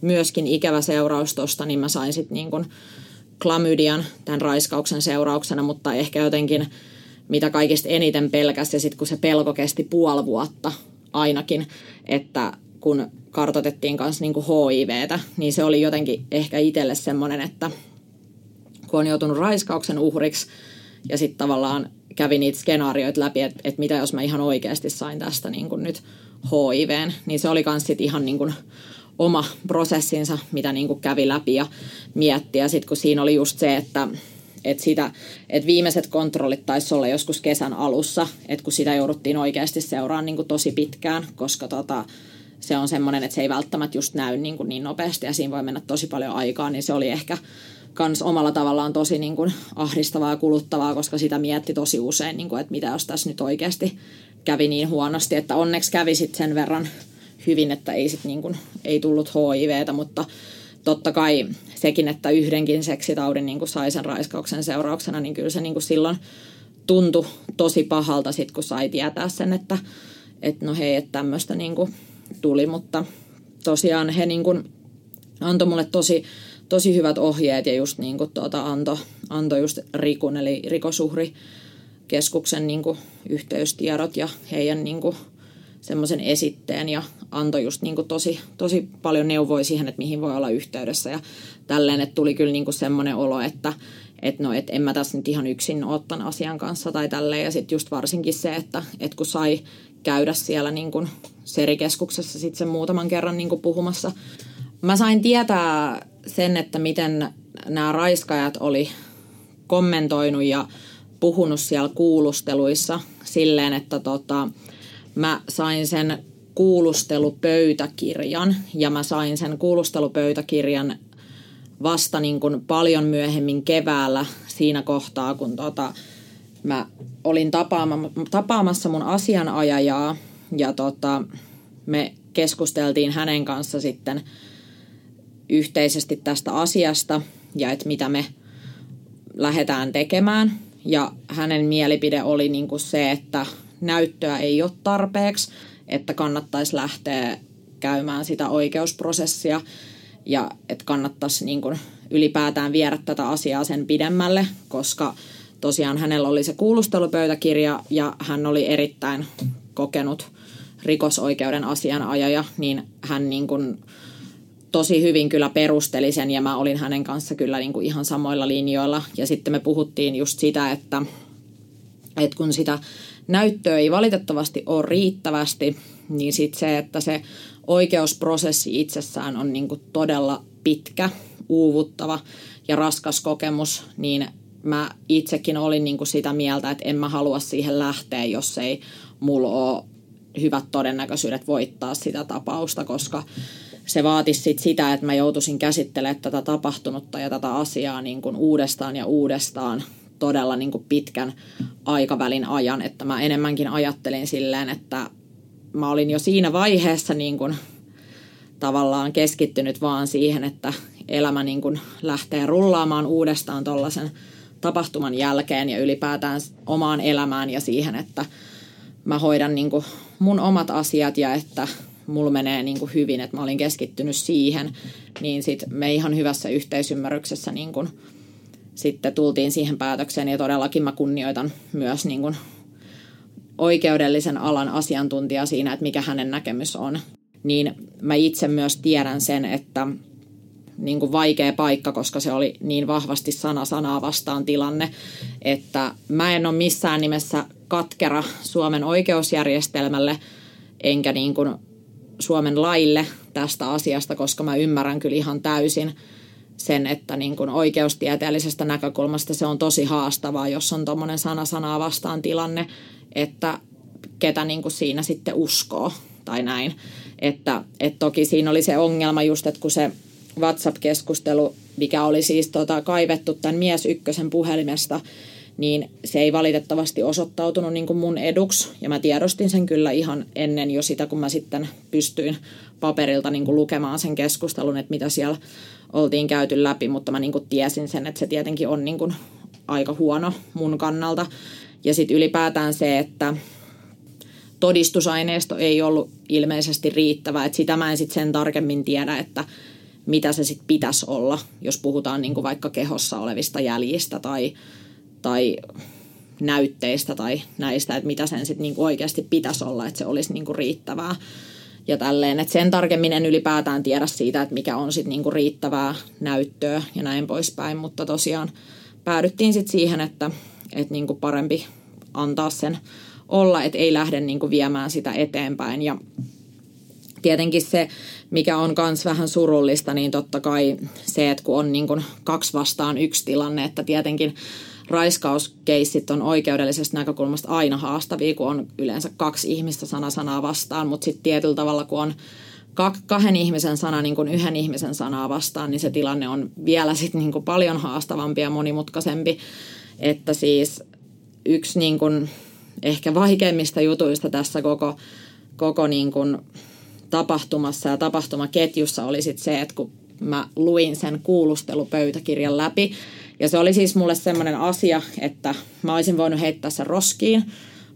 myöskin ikävä seuraus tuosta, niin mä sain sitten niin kuin klamydian tämän raiskauksen seurauksena, mutta ehkä jotenkin mitä kaikista eniten pelkäsi ja sitten kun se pelko kesti puoli vuotta ainakin, että kun kartotettiin kanssa niin HIVtä, niin se oli jotenkin ehkä itselle semmoinen, että kun on joutunut raiskauksen uhriksi ja sitten tavallaan kävi niitä skenaarioita läpi, että, että mitä jos mä ihan oikeasti sain tästä niin kuin nyt HIVn, niin se oli myös ihan niin kuin oma prosessinsa, mitä niin kuin kävi läpi ja mietti. Ja sitten kun siinä oli just se, että, että, sitä, että viimeiset kontrollit taisi olla joskus kesän alussa, että kun sitä jouduttiin oikeasti seuraamaan niin kuin tosi pitkään, koska tota, se on semmoinen, että se ei välttämättä just näy niin, kuin niin nopeasti ja siinä voi mennä tosi paljon aikaa, niin se oli ehkä kans omalla tavallaan tosi niin kuin ahdistavaa ja kuluttavaa, koska sitä mietti tosi usein, niin kuin, että mitä jos tässä nyt oikeasti kävi niin huonosti, että onneksi kävi sitten sen verran hyvin, että ei, sit niin kuin, ei tullut HIVtä, mutta totta kai sekin, että yhdenkin seksitaudin niin kuin sai sen raiskauksen seurauksena, niin kyllä se niin kuin silloin tuntui tosi pahalta sit, kun sai tietää sen, että et no hei, että tämmöistä niinku tuli, mutta tosiaan he niinku antoi mulle tosi, tosi hyvät ohjeet ja just niinku tuota antoi anto just Rikun eli rikosuhrikeskuksen niinku yhteystiedot ja heidän niinku semmoisen esitteen ja antoi just niinku tosi, tosi paljon neuvoja siihen, että mihin voi olla yhteydessä ja tälleen, että tuli kyllä niinku semmoinen olo, että että no, et en mä tässä nyt ihan yksin ottan asian kanssa tai tälleen. Ja sitten just varsinkin se, että et kun sai käydä siellä niin kuin serikeskuksessa sitten sen muutaman kerran niin kuin puhumassa. Mä sain tietää sen, että miten nämä raiskajat oli kommentoinut ja puhunut siellä kuulusteluissa silleen, että tota, mä sain sen kuulustelupöytäkirjan ja mä sain sen kuulustelupöytäkirjan vasta niin kuin paljon myöhemmin keväällä siinä kohtaa, kun tota, mä olin tapaama, tapaamassa mun asianajajaa ja tota, me keskusteltiin hänen kanssa sitten yhteisesti tästä asiasta ja että mitä me lähdetään tekemään. Ja hänen mielipide oli niin kuin se, että näyttöä ei ole tarpeeksi, että kannattaisi lähteä käymään sitä oikeusprosessia ja että kannattaisi niin kuin ylipäätään viedä tätä asiaa sen pidemmälle, koska tosiaan hänellä oli se kuulustelupöytäkirja ja hän oli erittäin kokenut rikosoikeuden asianajaja, niin hän niin kuin tosi hyvin kyllä perusteli sen ja mä olin hänen kanssa kyllä niin kuin ihan samoilla linjoilla. Ja sitten me puhuttiin just sitä, että, että kun sitä näyttöä ei valitettavasti ole riittävästi, niin sitten se, että se oikeusprosessi itsessään on niin kuin todella pitkä, uuvuttava ja raskas kokemus, niin mä itsekin olin niin kuin sitä mieltä, että en mä halua siihen lähteä, jos ei mulla ole hyvät todennäköisyydet voittaa sitä tapausta, koska se vaatisi sit sitä, että mä joutuisin käsittelemään tätä tapahtunutta ja tätä asiaa niin kuin uudestaan ja uudestaan todella niin kuin pitkän aikavälin ajan, että mä enemmänkin ajattelin silleen, että mä olin jo siinä vaiheessa niin kuin tavallaan keskittynyt vaan siihen, että elämä niin kuin lähtee rullaamaan uudestaan tuollaisen tapahtuman jälkeen ja ylipäätään omaan elämään ja siihen, että mä hoidan niin kuin mun omat asiat ja että mulla menee niin kuin hyvin, että mä olin keskittynyt siihen, niin sitten me ihan hyvässä yhteisymmärryksessä niin kuin sitten tultiin siihen päätökseen ja todellakin mä kunnioitan myös niin kuin oikeudellisen alan asiantuntija siinä, että mikä hänen näkemys on. Niin mä itse myös tiedän sen, että niin kuin vaikea paikka, koska se oli niin vahvasti sana sanaa vastaan tilanne, että mä en ole missään nimessä katkera Suomen oikeusjärjestelmälle enkä niin kuin Suomen laille tästä asiasta, koska mä ymmärrän kyllä ihan täysin sen, että niin kuin oikeustieteellisestä näkökulmasta se on tosi haastavaa, jos on tuommoinen sana sanaa vastaan tilanne, että ketä niin kuin siinä sitten uskoo tai näin. Että, että toki siinä oli se ongelma just, että kun se WhatsApp-keskustelu, mikä oli siis tota, kaivettu tämän mies ykkösen puhelimesta, niin se ei valitettavasti osoittautunut niin kuin mun eduksi. Ja mä tiedostin sen kyllä ihan ennen jo sitä, kun mä sitten pystyin paperilta niin kuin lukemaan sen keskustelun, että mitä siellä oltiin käyty läpi, mutta mä niin kuin tiesin sen, että se tietenkin on niin kuin aika huono mun kannalta. Ja sitten ylipäätään se, että todistusaineisto ei ollut ilmeisesti riittävä, että sitä mä en sitten sen tarkemmin tiedä, että mitä se sitten pitäisi olla, jos puhutaan niin kuin vaikka kehossa olevista jäljistä tai, tai näytteistä tai näistä, että mitä sen sitten niin oikeasti pitäisi olla, että se olisi niin kuin riittävää ja tälleen. Et sen tarkemmin en ylipäätään tiedä siitä, että mikä on sitten niinku riittävää näyttöä ja näin poispäin, mutta tosiaan päädyttiin sitten siihen, että et niinku parempi antaa sen olla, että ei lähde niinku viemään sitä eteenpäin. Ja tietenkin se, mikä on myös vähän surullista, niin totta kai se, että kun on niinku kaksi vastaan yksi tilanne, että tietenkin raiskauskeissit on oikeudellisesta näkökulmasta aina haastavia, kun on yleensä kaksi ihmistä sana sanaa vastaan, mutta sitten tietyllä tavalla, kun on kahden ihmisen sana niin kuin yhden ihmisen sanaa vastaan, niin se tilanne on vielä sit niin kuin paljon haastavampi ja monimutkaisempi. Että siis yksi niin kuin ehkä vaikeimmista jutuista tässä koko, koko niin kuin tapahtumassa ja tapahtumaketjussa oli sit se, että kun mä luin sen kuulustelupöytäkirjan läpi. Ja se oli siis mulle semmoinen asia, että mä olisin voinut heittää sen roskiin,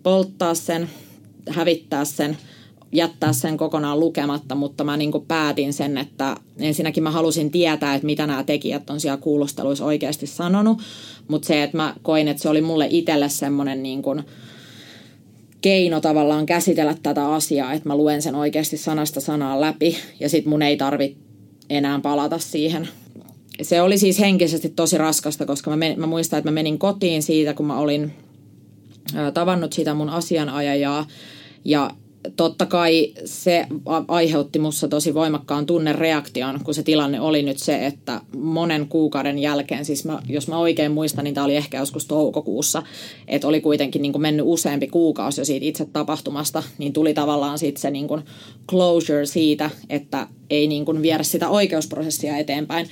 polttaa sen, hävittää sen, jättää sen kokonaan lukematta, mutta mä niin päätin sen, että ensinnäkin mä halusin tietää, että mitä nämä tekijät on siellä kuulusteluissa oikeasti sanonut, mutta se, että mä koin, että se oli mulle itselle semmoinen niin kuin, keino tavallaan käsitellä tätä asiaa, että mä luen sen oikeasti sanasta sanaan läpi ja sit mun ei tarvi enää palata siihen. Se oli siis henkisesti tosi raskasta, koska mä, men, mä muistan, että mä menin kotiin siitä, kun mä olin tavannut sitä mun asianajajaa ja totta kai se aiheutti mussa tosi voimakkaan tunnereaktion, kun se tilanne oli nyt se, että monen kuukauden jälkeen, siis mä, jos mä oikein muistan, niin tämä oli ehkä joskus toukokuussa, että oli kuitenkin niin kuin mennyt useampi kuukausi jo siitä itse tapahtumasta, niin tuli tavallaan sitten se niin kuin closure siitä, että ei niin kuin viedä sitä oikeusprosessia eteenpäin.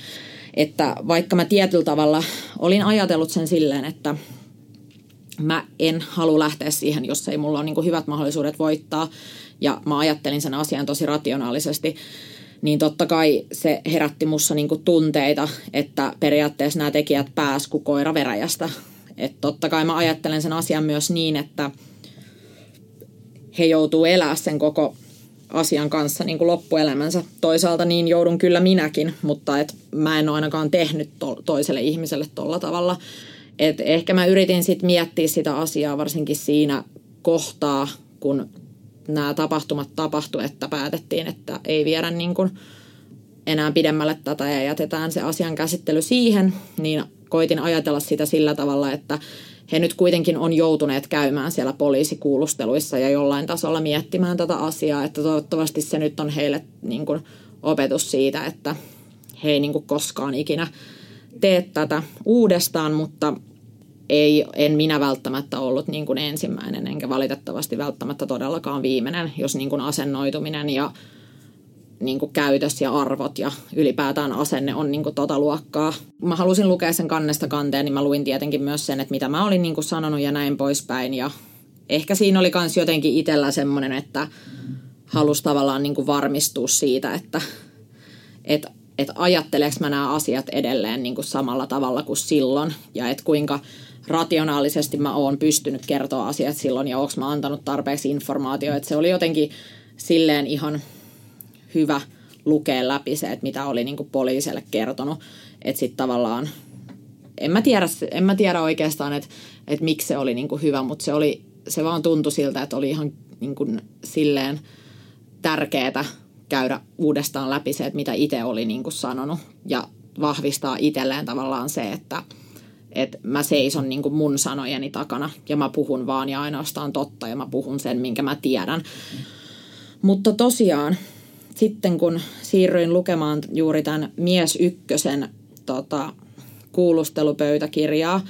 Että vaikka mä tietyllä tavalla olin ajatellut sen silleen, että – mä en halua lähteä siihen, jos ei mulla ole niin hyvät mahdollisuudet voittaa. Ja mä ajattelin sen asian tosi rationaalisesti. Niin totta kai se herätti mussa niin tunteita, että periaatteessa nämä tekijät pääs kuin koira veräjästä. Että totta kai mä ajattelen sen asian myös niin, että he joutuu elää sen koko asian kanssa niin kuin loppuelämänsä. Toisaalta niin joudun kyllä minäkin, mutta et mä en ole ainakaan tehnyt to- toiselle ihmiselle tolla tavalla – et ehkä mä yritin sitten miettiä sitä asiaa varsinkin siinä kohtaa, kun nämä tapahtumat tapahtu, että päätettiin, että ei viedä niin kuin enää pidemmälle tätä ja jätetään se asian käsittely siihen, niin koitin ajatella sitä sillä tavalla, että he nyt kuitenkin on joutuneet käymään siellä poliisikuulusteluissa ja jollain tasolla miettimään tätä asiaa, että toivottavasti se nyt on heille niin kuin opetus siitä, että he ei niin kuin koskaan ikinä tee tätä uudestaan, mutta ei, en minä välttämättä ollut niin kuin ensimmäinen, enkä valitettavasti välttämättä todellakaan viimeinen, jos niin kuin asennoituminen ja niin kuin käytös ja arvot ja ylipäätään asenne on niin kuin tota luokkaa. Mä halusin lukea sen kannesta kanteen, niin mä luin tietenkin myös sen, että mitä mä olin niin kuin sanonut ja näin poispäin. Ja ehkä siinä oli myös jotenkin itsellä semmoinen, että halusi tavallaan niin kuin varmistua siitä, että, että, että ajatteleeko mä nämä asiat edelleen niin kuin samalla tavalla kuin silloin ja että kuinka rationaalisesti mä oon pystynyt kertoa asiat silloin ja onko mä antanut tarpeeksi informaatiota. Että se oli jotenkin silleen ihan hyvä lukea läpi se, että mitä oli niinku poliisille kertonut. Että sitten tavallaan, en mä tiedä, en mä tiedä oikeastaan, että, että miksi se oli niinku hyvä, mutta se, oli, se vaan tuntui siltä, että oli ihan niinku silleen tärkeää käydä uudestaan läpi se, että mitä itse oli niinku sanonut ja vahvistaa itselleen tavallaan se, että – että mä seison niin kuin mun sanojeni takana ja mä puhun vaan ja ainoastaan totta ja mä puhun sen, minkä mä tiedän. Mutta tosiaan, sitten kun siirryin lukemaan juuri tämän Mies Ykkösen tota, kuulustelupöytäkirjaa,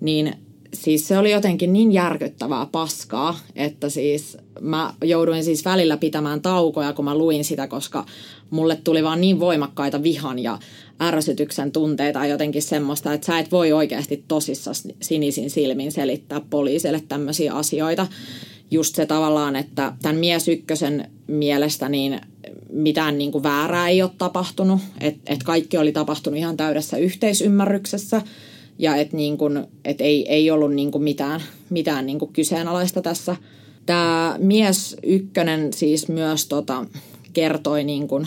niin siis se oli jotenkin niin järkyttävää paskaa, että siis mä jouduin siis välillä pitämään taukoja, kun mä luin sitä, koska mulle tuli vaan niin voimakkaita vihan ja ärsytyksen tunteita ja jotenkin semmoista, että sä et voi oikeasti tosissaan sinisin silmin selittää poliisille tämmöisiä asioita. Just se tavallaan, että tämän mies ykkösen mielestä niin mitään niin kuin väärää ei ole tapahtunut, että et kaikki oli tapahtunut ihan täydessä yhteisymmärryksessä ja että niin et ei, ei ollut niin kuin mitään, mitään niin kuin kyseenalaista tässä. Tämä mies ykkönen siis myös tota, kertoi niin kuin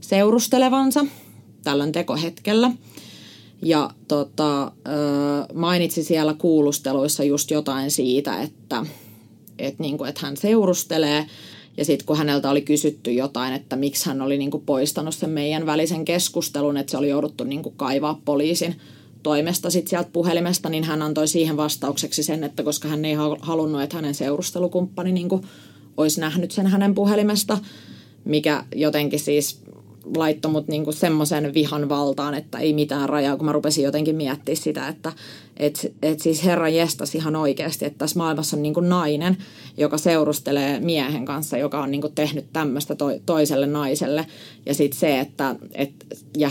seurustelevansa tällöin tekohetkellä. Ja tota, mainitsi siellä kuulusteluissa just jotain siitä, että, että, niin kuin, että hän seurustelee. Ja sitten kun häneltä oli kysytty jotain, että miksi hän oli niin kuin poistanut sen meidän välisen keskustelun, että se oli jouduttu niin kuin kaivaa poliisin toimesta sit sieltä puhelimesta, niin hän antoi siihen vastaukseksi sen, että koska hän ei halunnut, että hänen seurustelukumppani niin kuin olisi nähnyt sen hänen puhelimesta, mikä jotenkin siis laittoi mut niinku semmoisen vihan valtaan, että ei mitään rajaa, kun mä rupesin jotenkin miettimään sitä, että et, et siis herra jestas ihan oikeasti, että tässä maailmassa on niinku nainen, joka seurustelee miehen kanssa, joka on niinku tehnyt tämmöistä to, toiselle naiselle. Ja sitten se, että et,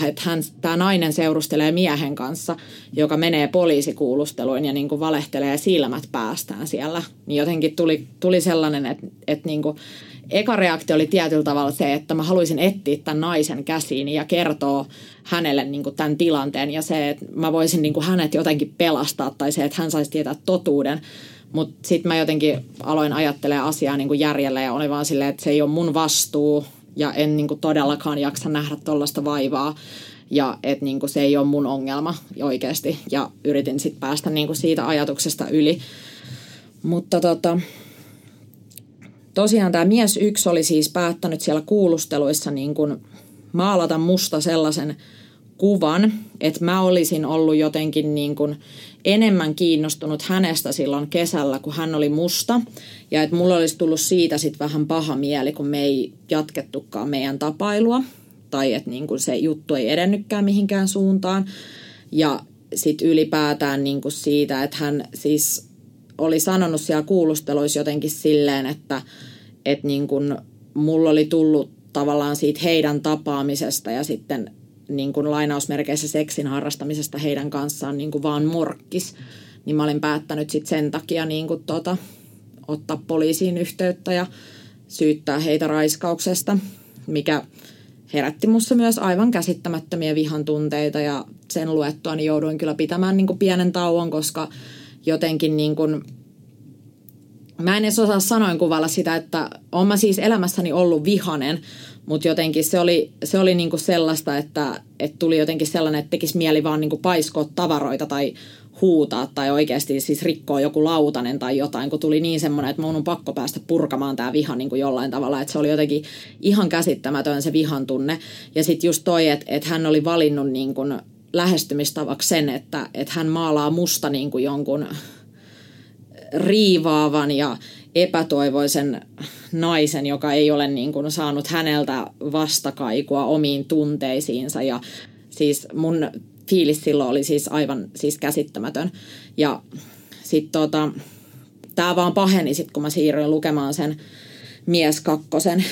et hän, tämä nainen seurustelee miehen kanssa, joka menee poliisikuulusteluun ja niinku valehtelee silmät päästään siellä. Niin jotenkin tuli, tuli sellainen, että et niinku, eka reaktio oli tietyllä tavalla se, että mä haluaisin etsiä tämän naisen käsiin ja kertoa hänelle niin kuin tämän tilanteen ja se, että mä voisin niin kuin hänet jotenkin pelastaa tai se, että hän saisi tietää totuuden. Mutta sitten mä jotenkin aloin ajattelemaan asiaa niin kuin järjellä ja oli vaan silleen, että se ei ole mun vastuu ja en niin kuin todellakaan jaksa nähdä tuollaista vaivaa ja että niin kuin se ei ole mun ongelma oikeasti ja yritin sitten päästä niin kuin siitä ajatuksesta yli. Mutta tota, tosiaan tämä mies yksi oli siis päättänyt siellä kuulusteluissa niin kuin maalata musta sellaisen kuvan, että mä olisin ollut jotenkin niin kuin enemmän kiinnostunut hänestä silloin kesällä, kun hän oli musta. Ja että mulla olisi tullut siitä sitten vähän paha mieli, kun me ei jatkettukaan meidän tapailua. Tai että niin kuin se juttu ei edennytkään mihinkään suuntaan. Ja sitten ylipäätään niin kuin siitä, että hän siis oli sanonut siellä kuulusteluissa jotenkin silleen, että, että niin kuin mulla oli tullut tavallaan siitä heidän tapaamisesta ja sitten niin kuin lainausmerkeissä seksin harrastamisesta heidän kanssaan niin kuin vaan morkkis. Niin mä olin päättänyt sitten sen takia niin kuin tota, ottaa poliisiin yhteyttä ja syyttää heitä raiskauksesta, mikä herätti mussa myös aivan käsittämättömiä vihan tunteita ja sen luettua niin jouduin kyllä pitämään niin kuin pienen tauon, koska jotenkin niin kuin, mä en edes osaa sanoin kuvalla sitä, että olen mä siis elämässäni ollut vihanen, mutta jotenkin se oli, se oli niinku sellaista, että, että tuli jotenkin sellainen, että tekisi mieli vaan niinku paiskoa tavaroita tai huutaa tai oikeasti siis rikkoa joku lautanen tai jotain, kun tuli niin semmoinen, että mun on pakko päästä purkamaan tämä viha niin kuin jollain tavalla, että se oli jotenkin ihan käsittämätön se vihan tunne. Ja sitten just toi, että, että hän oli valinnut niin kuin lähestymistavaksi sen, että, että hän maalaa musta niin kuin jonkun riivaavan ja epätoivoisen naisen, joka ei ole niin kuin saanut häneltä vastakaikua omiin tunteisiinsa. Ja siis mun fiilis silloin oli siis aivan siis käsittämätön. Ja sitten tota, tämä vaan paheni sitten, kun mä siirryin lukemaan sen mies kakkosen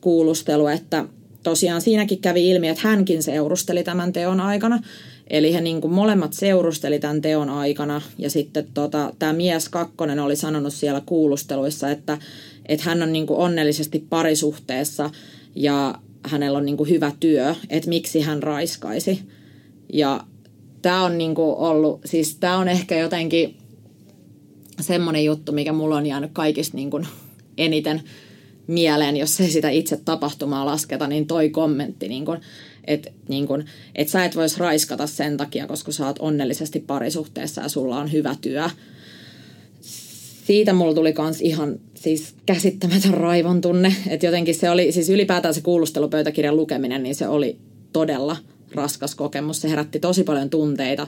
kuulustelu, että tosiaan siinäkin kävi ilmi, että hänkin seurusteli tämän teon aikana. Eli he niin kuin molemmat seurusteli tämän teon aikana ja sitten tota, tämä mies kakkonen oli sanonut siellä kuulusteluissa, että, että hän on niin kuin onnellisesti parisuhteessa ja hänellä on niin kuin hyvä työ, että miksi hän raiskaisi. Ja tämä on niin kuin ollut, siis tämä on ehkä jotenkin semmoinen juttu, mikä mulla on jäänyt kaikista niin kuin eniten mieleen, jos ei sitä itse tapahtumaa lasketa, niin toi kommentti, niin kuin, että niin kun, et sä et vois raiskata sen takia, koska sä oot onnellisesti parisuhteessa ja sulla on hyvä työ. Siitä mulla tuli kans ihan siis käsittämätön raivon tunne, että jotenkin se oli, siis ylipäätään se kuulustelupöytäkirjan lukeminen, niin se oli todella raskas kokemus. Se herätti tosi paljon tunteita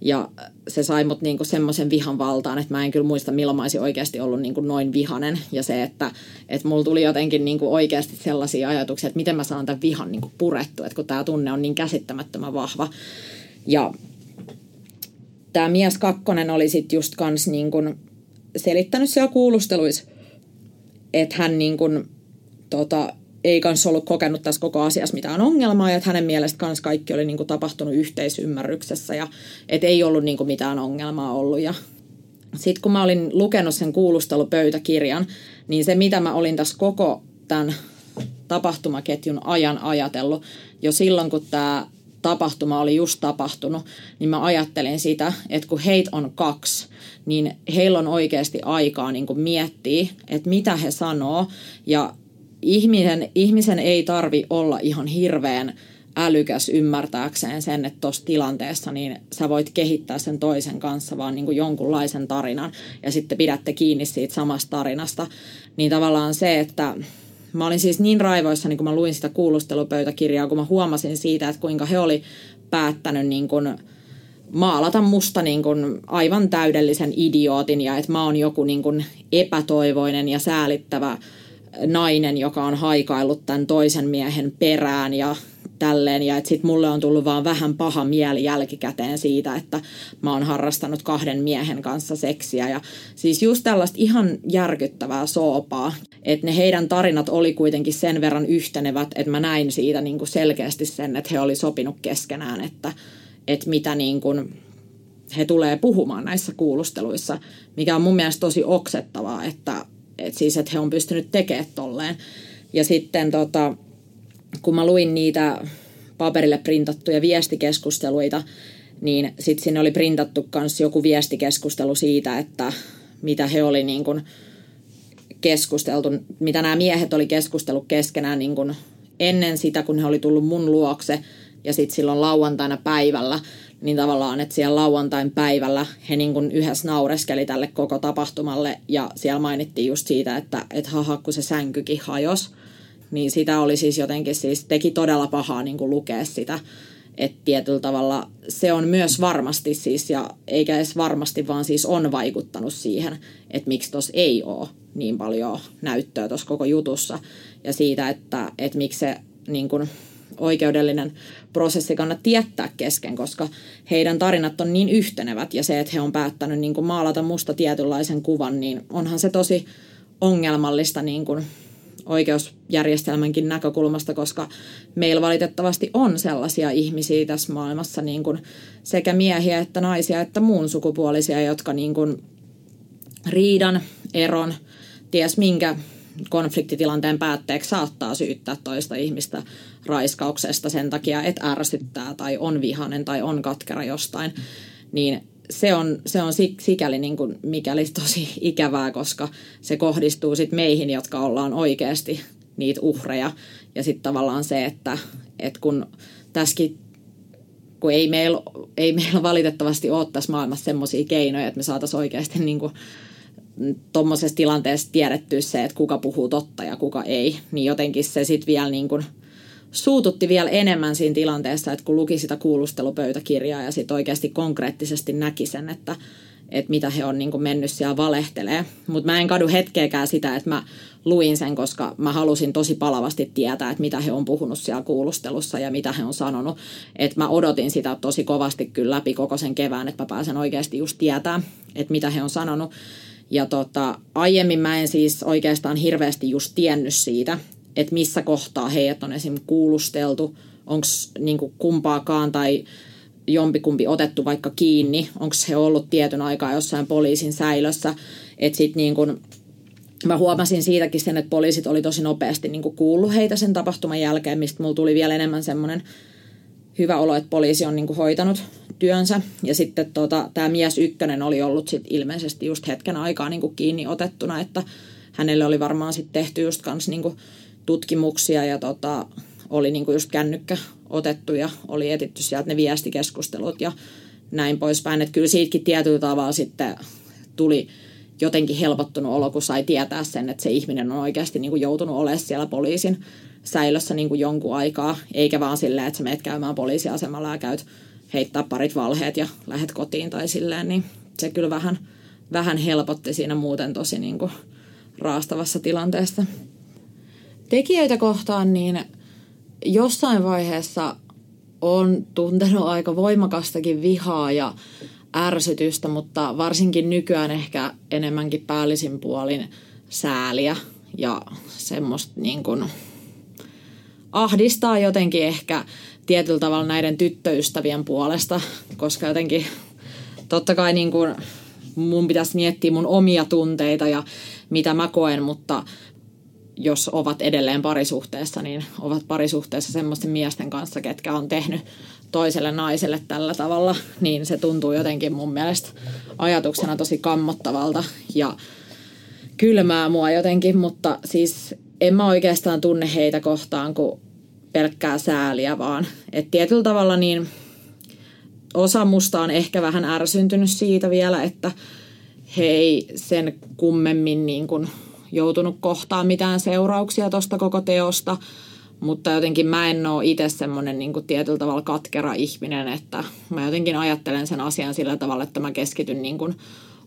ja se sai mut niinku semmoisen vihan valtaan, että mä en kyllä muista milloin mä olisin oikeasti ollut niinku noin vihanen. Ja se, että et mulla tuli jotenkin niinku oikeasti sellaisia ajatuksia, että miten mä saan tämän vihan niinku purettua, että kun tämä tunne on niin käsittämättömän vahva. Ja tämä mies kakkonen oli sitten just kans niinku selittänyt siellä kuulusteluissa, että hän niinku, tota, ei kanssa ollut kokenut tässä koko asiassa mitään ongelmaa ja että hänen mielestä kanssa kaikki oli niin kuin tapahtunut yhteisymmärryksessä ja että ei ollut niin kuin mitään ongelmaa ollut. Ja sitten kun mä olin lukenut sen kuulustelupöytäkirjan, niin se mitä mä olin tässä koko tämän tapahtumaketjun ajan ajatellut, jo silloin kun tämä tapahtuma oli just tapahtunut, niin mä ajattelin sitä, että kun heitä on kaksi, niin heillä on oikeasti aikaa niin kuin miettiä, että mitä he sanoo ja ihmisen, ihmisen ei tarvi olla ihan hirveän älykäs ymmärtääkseen sen, että tuossa tilanteessa niin sä voit kehittää sen toisen kanssa vaan niin kuin jonkunlaisen tarinan ja sitten pidätte kiinni siitä samasta tarinasta. Niin tavallaan se, että mä olin siis niin raivoissa, niin kun mä luin sitä kuulustelupöytäkirjaa, kun mä huomasin siitä, että kuinka he oli päättänyt niin kuin maalata musta niin kuin aivan täydellisen idiootin ja että mä oon joku niin kuin epätoivoinen ja säälittävä nainen, joka on haikaillut tämän toisen miehen perään ja tälleen. Ja että sitten mulle on tullut vaan vähän paha mieli jälkikäteen siitä, että mä oon harrastanut kahden miehen kanssa seksiä. Ja siis just tällaista ihan järkyttävää soopaa. Että ne heidän tarinat oli kuitenkin sen verran yhtenevät, että mä näin siitä niin kuin selkeästi sen, että he oli sopinut keskenään, että, että mitä niin kuin he tulee puhumaan näissä kuulusteluissa, mikä on mun mielestä tosi oksettavaa, että et siis että he on pystynyt tekemään tolleen. Ja sitten tota, kun mä luin niitä paperille printattuja viestikeskusteluita, niin sitten sinne oli printattu myös joku viestikeskustelu siitä, että mitä he oli niin kuin keskusteltu, mitä nämä miehet oli keskustellut keskenään niin kuin ennen sitä, kun he oli tullut mun luokse ja sitten silloin lauantaina päivällä, niin tavallaan, että siellä lauantain päivällä he niin kuin yhdessä naureskeli tälle koko tapahtumalle ja siellä mainittiin just siitä, että, että haha, kun se sänkykin hajos, niin sitä oli siis jotenkin siis, teki todella pahaa niin kuin lukea sitä, että tietyllä tavalla se on myös varmasti siis, ja eikä edes varmasti, vaan siis on vaikuttanut siihen, että miksi tuossa ei ole niin paljon näyttöä tuossa koko jutussa. Ja siitä, että, että miksi se niin kuin, oikeudellinen prosessi kannattaa jättää kesken, koska heidän tarinat on niin yhtenevät ja se, että he on päättänyt niin kuin maalata musta tietynlaisen kuvan, niin onhan se tosi ongelmallista niin kuin oikeusjärjestelmänkin näkökulmasta, koska meillä valitettavasti on sellaisia ihmisiä tässä maailmassa, niin kuin sekä miehiä että naisia että muun sukupuolisia, jotka niin kuin riidan, eron, ties minkä konfliktitilanteen päätteeksi saattaa syyttää toista ihmistä raiskauksesta sen takia, että ärsyttää tai on vihanen tai on katkera jostain, niin se on, se on sikäli niin kuin, mikäli tosi ikävää, koska se kohdistuu sit meihin, jotka ollaan oikeasti niitä uhreja. Ja sitten tavallaan se, että, että kun tässäkin kun ei meillä, ei meillä valitettavasti ole tässä maailmassa semmoisia keinoja, että me saataisiin oikeasti niin kuin tuommoisessa tilanteessa tiedetty se, että kuka puhuu totta ja kuka ei, niin jotenkin se sitten vielä niin kuin suututti vielä enemmän siinä tilanteessa, että kun luki sitä kuulustelupöytäkirjaa ja sitten oikeasti konkreettisesti näki sen, että, että mitä he on niin kuin mennyt siellä valehtelee. Mutta mä en kadu hetkeäkään sitä, että mä luin sen, koska mä halusin tosi palavasti tietää, että mitä he on puhunut siellä kuulustelussa ja mitä he on sanonut. Että mä odotin sitä tosi kovasti kyllä läpi koko sen kevään, että mä pääsen oikeasti just tietää, että mitä he on sanonut. Ja tota, aiemmin mä en siis oikeastaan hirveästi just tiennyt siitä, että missä kohtaa heidät on esim. kuulusteltu, onko niin kumpaakaan tai jompikumpi otettu vaikka kiinni, onko he ollut tietyn aikaa jossain poliisin säilössä, että sitten niin kuin, mä huomasin siitäkin sen, että poliisit oli tosi nopeasti niin kuullut heitä sen tapahtuman jälkeen, mistä mulla tuli vielä enemmän semmoinen hyvä olo, että poliisi on niin hoitanut työnsä. Ja sitten tota, tämä mies ykkönen oli ollut sit ilmeisesti just hetken aikaa niin kuin kiinni otettuna, että hänelle oli varmaan sitten tehty just kans niin kuin tutkimuksia ja tota, oli niin kuin just kännykkä otettu ja oli etitty sieltä ne viestikeskustelut ja näin poispäin. Että kyllä siitäkin tietyllä tavalla sitten tuli jotenkin helpottunut olo, kun sai tietää sen, että se ihminen on oikeasti niin kuin joutunut olemaan siellä poliisin säilössä niin kuin jonkun aikaa, eikä vaan silleen, että sä meet käymään poliisiasemalla ja käyt heittää parit valheet ja lähet kotiin tai silleen, niin se kyllä vähän, vähän helpotti siinä muuten tosi niin kuin raastavassa tilanteessa. Tekijöitä kohtaan niin jossain vaiheessa on tuntenut aika voimakastakin vihaa ja ärsytystä, mutta varsinkin nykyään ehkä enemmänkin päällisin puolin sääliä ja semmoista niin kuin ahdistaa jotenkin ehkä tietyllä tavalla näiden tyttöystävien puolesta, koska jotenkin totta kai niin kuin mun pitäisi miettiä mun omia tunteita ja mitä mä koen, mutta jos ovat edelleen parisuhteessa, niin ovat parisuhteessa semmoisten miesten kanssa, ketkä on tehnyt toiselle naiselle tällä tavalla, niin se tuntuu jotenkin mun mielestä ajatuksena tosi kammottavalta ja kylmää mua jotenkin, mutta siis en mä oikeastaan tunne heitä kohtaan kuin pelkkää sääliä vaan. että tietyllä tavalla niin osa musta on ehkä vähän ärsyntynyt siitä vielä, että he ei sen kummemmin niin kuin joutunut kohtaan mitään seurauksia tuosta koko teosta, mutta jotenkin mä en ole itse semmoinen niin tietyllä tavalla katkera ihminen, että mä jotenkin ajattelen sen asian sillä tavalla, että mä keskityn niin kuin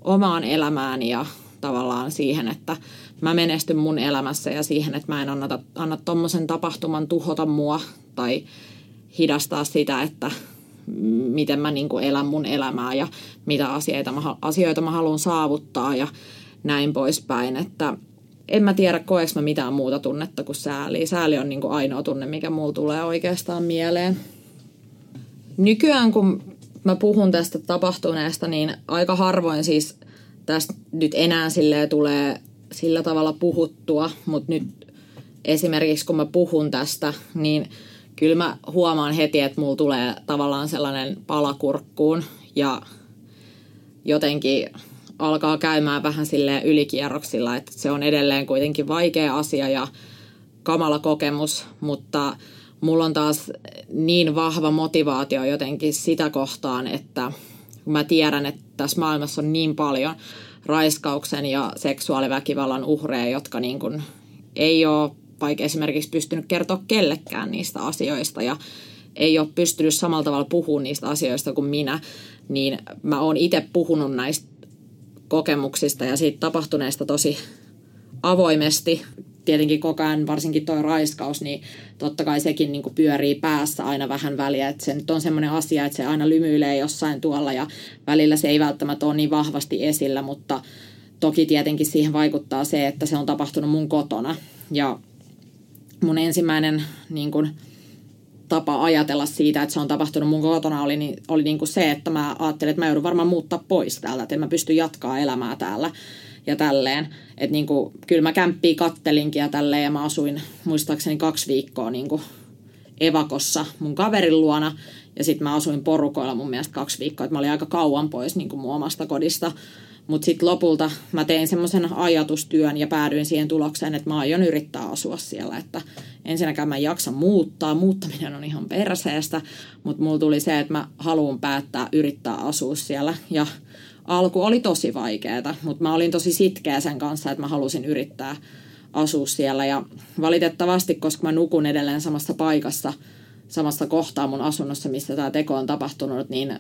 omaan elämään ja tavallaan siihen, että mä menestyn mun elämässä ja siihen, että mä en anna, anna tommosen tapahtuman tuhota mua tai hidastaa sitä, että miten mä niin elän mun elämää ja mitä asioita mä, asioita mä haluan saavuttaa ja näin poispäin. Että en mä tiedä, koeks mä mitään muuta tunnetta kuin sääli. Sääli on niin ainoa tunne, mikä mulla tulee oikeastaan mieleen. Nykyään, kun mä puhun tästä tapahtuneesta, niin aika harvoin siis tästä nyt enää silleen tulee sillä tavalla puhuttua, mutta nyt esimerkiksi kun mä puhun tästä, niin kyllä mä huomaan heti, että mulla tulee tavallaan sellainen palakurkkuun ja jotenkin alkaa käymään vähän sille ylikierroksilla, että se on edelleen kuitenkin vaikea asia ja kamala kokemus, mutta mulla on taas niin vahva motivaatio jotenkin sitä kohtaan, että mä tiedän, että tässä maailmassa on niin paljon raiskauksen ja seksuaaliväkivallan uhreja, jotka niin kuin ei ole vaikka esimerkiksi pystynyt kertoa kellekään niistä asioista ja ei ole pystynyt samalla tavalla puhumaan niistä asioista kuin minä, niin mä oon itse puhunut näistä kokemuksista ja siitä tapahtuneesta tosi avoimesti. Tietenkin koko ajan, varsinkin tuo raiskaus, niin totta kai sekin niin pyörii päässä aina vähän väliä. Että se nyt on semmoinen asia, että se aina lymyilee jossain tuolla ja välillä se ei välttämättä ole niin vahvasti esillä, mutta toki tietenkin siihen vaikuttaa se, että se on tapahtunut mun kotona. Ja mun ensimmäinen niin kuin, tapa ajatella siitä, että se on tapahtunut mun kotona, oli, niin, oli niin kuin se, että mä ajattelin, että mä joudun varmaan muuttaa pois täältä, että en mä pysty jatkaa elämää täällä ja tälleen. Että niin kuin, kyllä mä kämppiä kattelinkin ja tälleen ja mä asuin muistaakseni kaksi viikkoa niin kuin evakossa mun kaverin luona ja sitten mä asuin porukoilla mun mielestä kaksi viikkoa, että mä olin aika kauan pois niin kuin mun omasta kodista. Mutta sitten lopulta mä tein semmoisen ajatustyön ja päädyin siihen tulokseen, että mä aion yrittää asua siellä. Että ensinnäkään mä en jaksa muuttaa, muuttaminen on ihan perseestä, mutta mulla tuli se, että mä haluan päättää yrittää asua siellä. Ja alku oli tosi vaikeaa, mutta mä olin tosi sitkeä sen kanssa, että mä halusin yrittää asua siellä. Ja valitettavasti, koska mä nukun edelleen samassa paikassa, samassa kohtaa mun asunnossa, missä tämä teko on tapahtunut, niin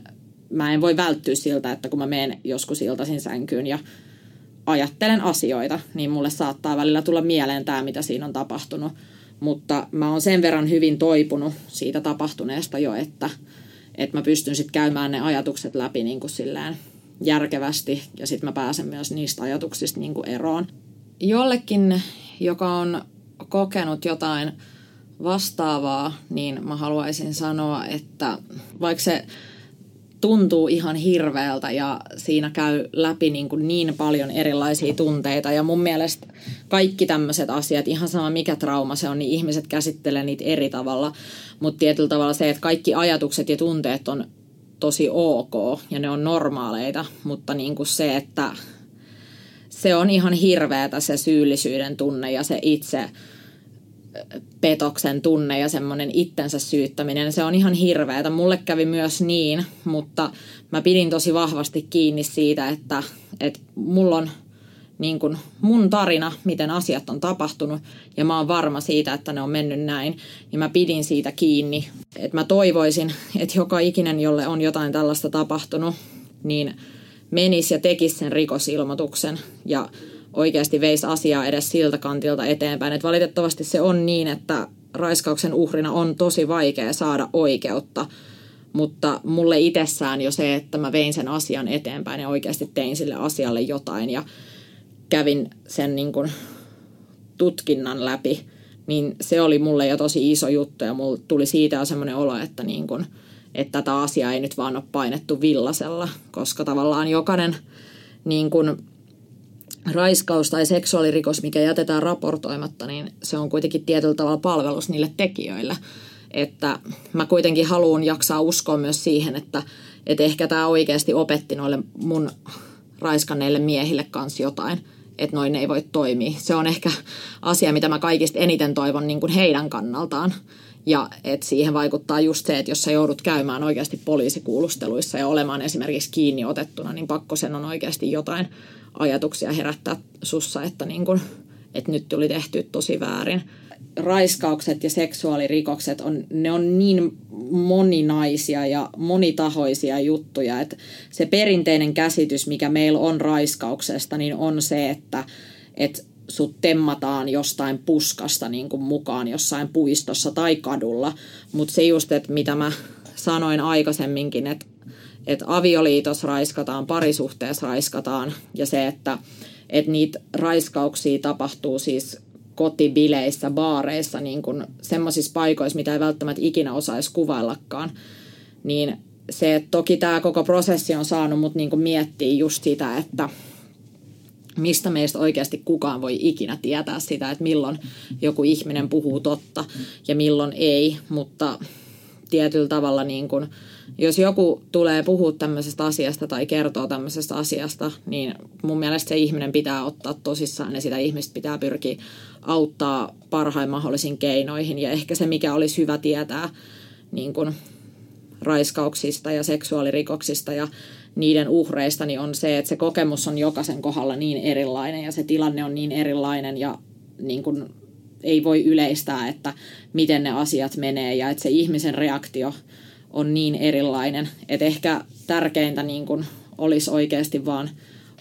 mä en voi välttyä siltä, että kun mä menen joskus iltaisin sänkyyn ja ajattelen asioita, niin mulle saattaa välillä tulla mieleen tämä, mitä siinä on tapahtunut. Mutta mä oon sen verran hyvin toipunut siitä tapahtuneesta jo, että, että mä pystyn sitten käymään ne ajatukset läpi niin kuin silleen järkevästi ja sitten mä pääsen myös niistä ajatuksista niin kuin eroon. Jollekin, joka on kokenut jotain vastaavaa, niin mä haluaisin sanoa, että vaikka se tuntuu ihan hirveältä ja siinä käy läpi niin, kuin niin paljon erilaisia tunteita. Ja mun mielestä kaikki tämmöiset asiat, ihan sama mikä trauma se on, niin ihmiset käsittelee niitä eri tavalla. Mutta tietyllä tavalla se, että kaikki ajatukset ja tunteet on tosi ok ja ne on normaaleita, mutta niin kuin se, että se on ihan hirveätä se syyllisyyden tunne ja se itse petoksen tunne ja semmoinen itsensä syyttäminen, se on ihan hirveätä. Mulle kävi myös niin, mutta mä pidin tosi vahvasti kiinni siitä, että, että mulla on niin kuin mun tarina, miten asiat on tapahtunut, ja mä oon varma siitä, että ne on mennyt näin, ja mä pidin siitä kiinni. Että mä toivoisin, että joka ikinen, jolle on jotain tällaista tapahtunut, niin menisi ja tekisi sen rikosilmoituksen, ja oikeasti veisi asiaa edes siltä kantilta eteenpäin. Et valitettavasti se on niin, että raiskauksen uhrina on tosi vaikea saada oikeutta, mutta mulle itsessään jo se, että mä vein sen asian eteenpäin ja oikeasti tein sille asialle jotain ja kävin sen niin kuin tutkinnan läpi, niin se oli mulle jo tosi iso juttu ja mulle tuli siitä semmoinen olo, että, niin kuin, että tätä asiaa ei nyt vaan ole painettu villasella, koska tavallaan jokainen niin kuin, raiskaus tai seksuaalirikos, mikä jätetään raportoimatta, niin se on kuitenkin tietyllä tavalla palvelus niille tekijöille. Että mä kuitenkin haluan jaksaa uskoa myös siihen, että, että ehkä tämä oikeasti opetti noille mun raiskanneille miehille kanssa jotain, että noin ei voi toimia. Se on ehkä asia, mitä mä kaikista eniten toivon niin kuin heidän kannaltaan. Ja että siihen vaikuttaa just se, että jos sä joudut käymään oikeasti poliisikuulusteluissa ja olemaan esimerkiksi kiinni otettuna, niin pakko sen on oikeasti jotain ajatuksia herättää sussa, että, niin kun, että nyt tuli tehty tosi väärin. Raiskaukset ja seksuaalirikokset on, ne on niin moninaisia ja monitahoisia juttuja, että se perinteinen käsitys, mikä meillä on raiskauksesta, niin on se, että, että sut temmataan jostain puskasta niin kuin mukaan jossain puistossa tai kadulla. Mutta se just, että mitä mä sanoin aikaisemminkin, että että avioliitos raiskataan, parisuhteessa raiskataan ja se, että, että niitä raiskauksia tapahtuu siis kotibileissä, baareissa, niin kuin semmoisissa paikoissa, mitä ei välttämättä ikinä osaisi kuvaillakaan, niin se, toki tämä koko prosessi on saanut mut niin kuin miettiä just sitä, että, mistä meistä oikeasti kukaan voi ikinä tietää sitä, että milloin joku ihminen puhuu totta ja milloin ei, mutta tietyllä tavalla niin kuin, jos joku tulee puhua tämmöisestä asiasta tai kertoo tämmöisestä asiasta, niin mun mielestä se ihminen pitää ottaa tosissaan ja sitä ihmistä pitää pyrkiä auttaa parhain mahdollisin keinoihin. Ja ehkä se, mikä olisi hyvä tietää niin kuin raiskauksista ja seksuaalirikoksista ja niiden uhreista, niin on se, että se kokemus on jokaisen kohdalla niin erilainen ja se tilanne on niin erilainen ja niin kuin ei voi yleistää, että miten ne asiat menee ja että se ihmisen reaktio on niin erilainen, että ehkä tärkeintä niin kuin olisi oikeasti vaan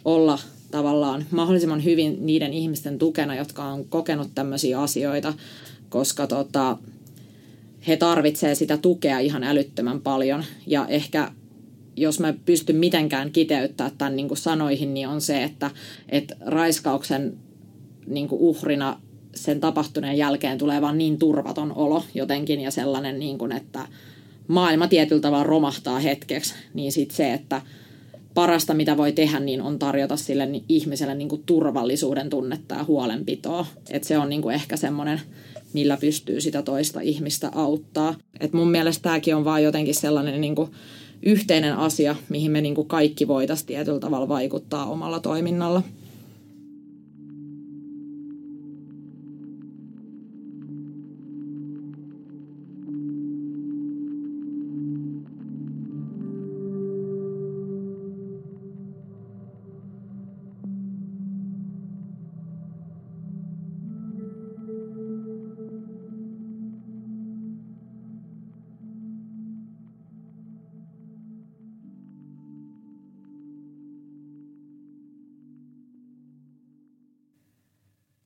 olla tavallaan mahdollisimman hyvin niiden ihmisten tukena, jotka on kokenut tämmöisiä asioita, koska tota, he tarvitsevat sitä tukea ihan älyttömän paljon. Ja ehkä jos mä pystyn mitenkään kiteyttämään tämän niin kuin sanoihin, niin on se, että, että raiskauksen niin kuin uhrina sen tapahtuneen jälkeen tulee vaan niin turvaton olo jotenkin ja sellainen, niin kuin, että maailma tietyllä tavalla romahtaa hetkeksi, niin sitten se, että parasta mitä voi tehdä, niin on tarjota sille ihmiselle niin kuin turvallisuuden tunnetta ja huolenpitoa. Et se on niin kuin ehkä semmoinen, millä pystyy sitä toista ihmistä auttaa. Et mun mielestä tämäkin on vaan jotenkin sellainen niin kuin yhteinen asia, mihin me niin kuin kaikki voitaisiin tietyllä tavalla vaikuttaa omalla toiminnalla.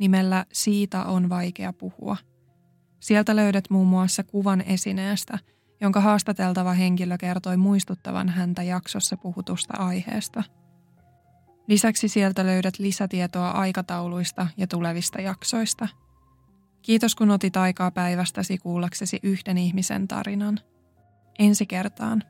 nimellä Siitä on vaikea puhua. Sieltä löydät muun muassa kuvan esineestä, jonka haastateltava henkilö kertoi muistuttavan häntä jaksossa puhutusta aiheesta. Lisäksi sieltä löydät lisätietoa aikatauluista ja tulevista jaksoista. Kiitos kun otit aikaa päivästäsi kuullaksesi yhden ihmisen tarinan. Ensi kertaan.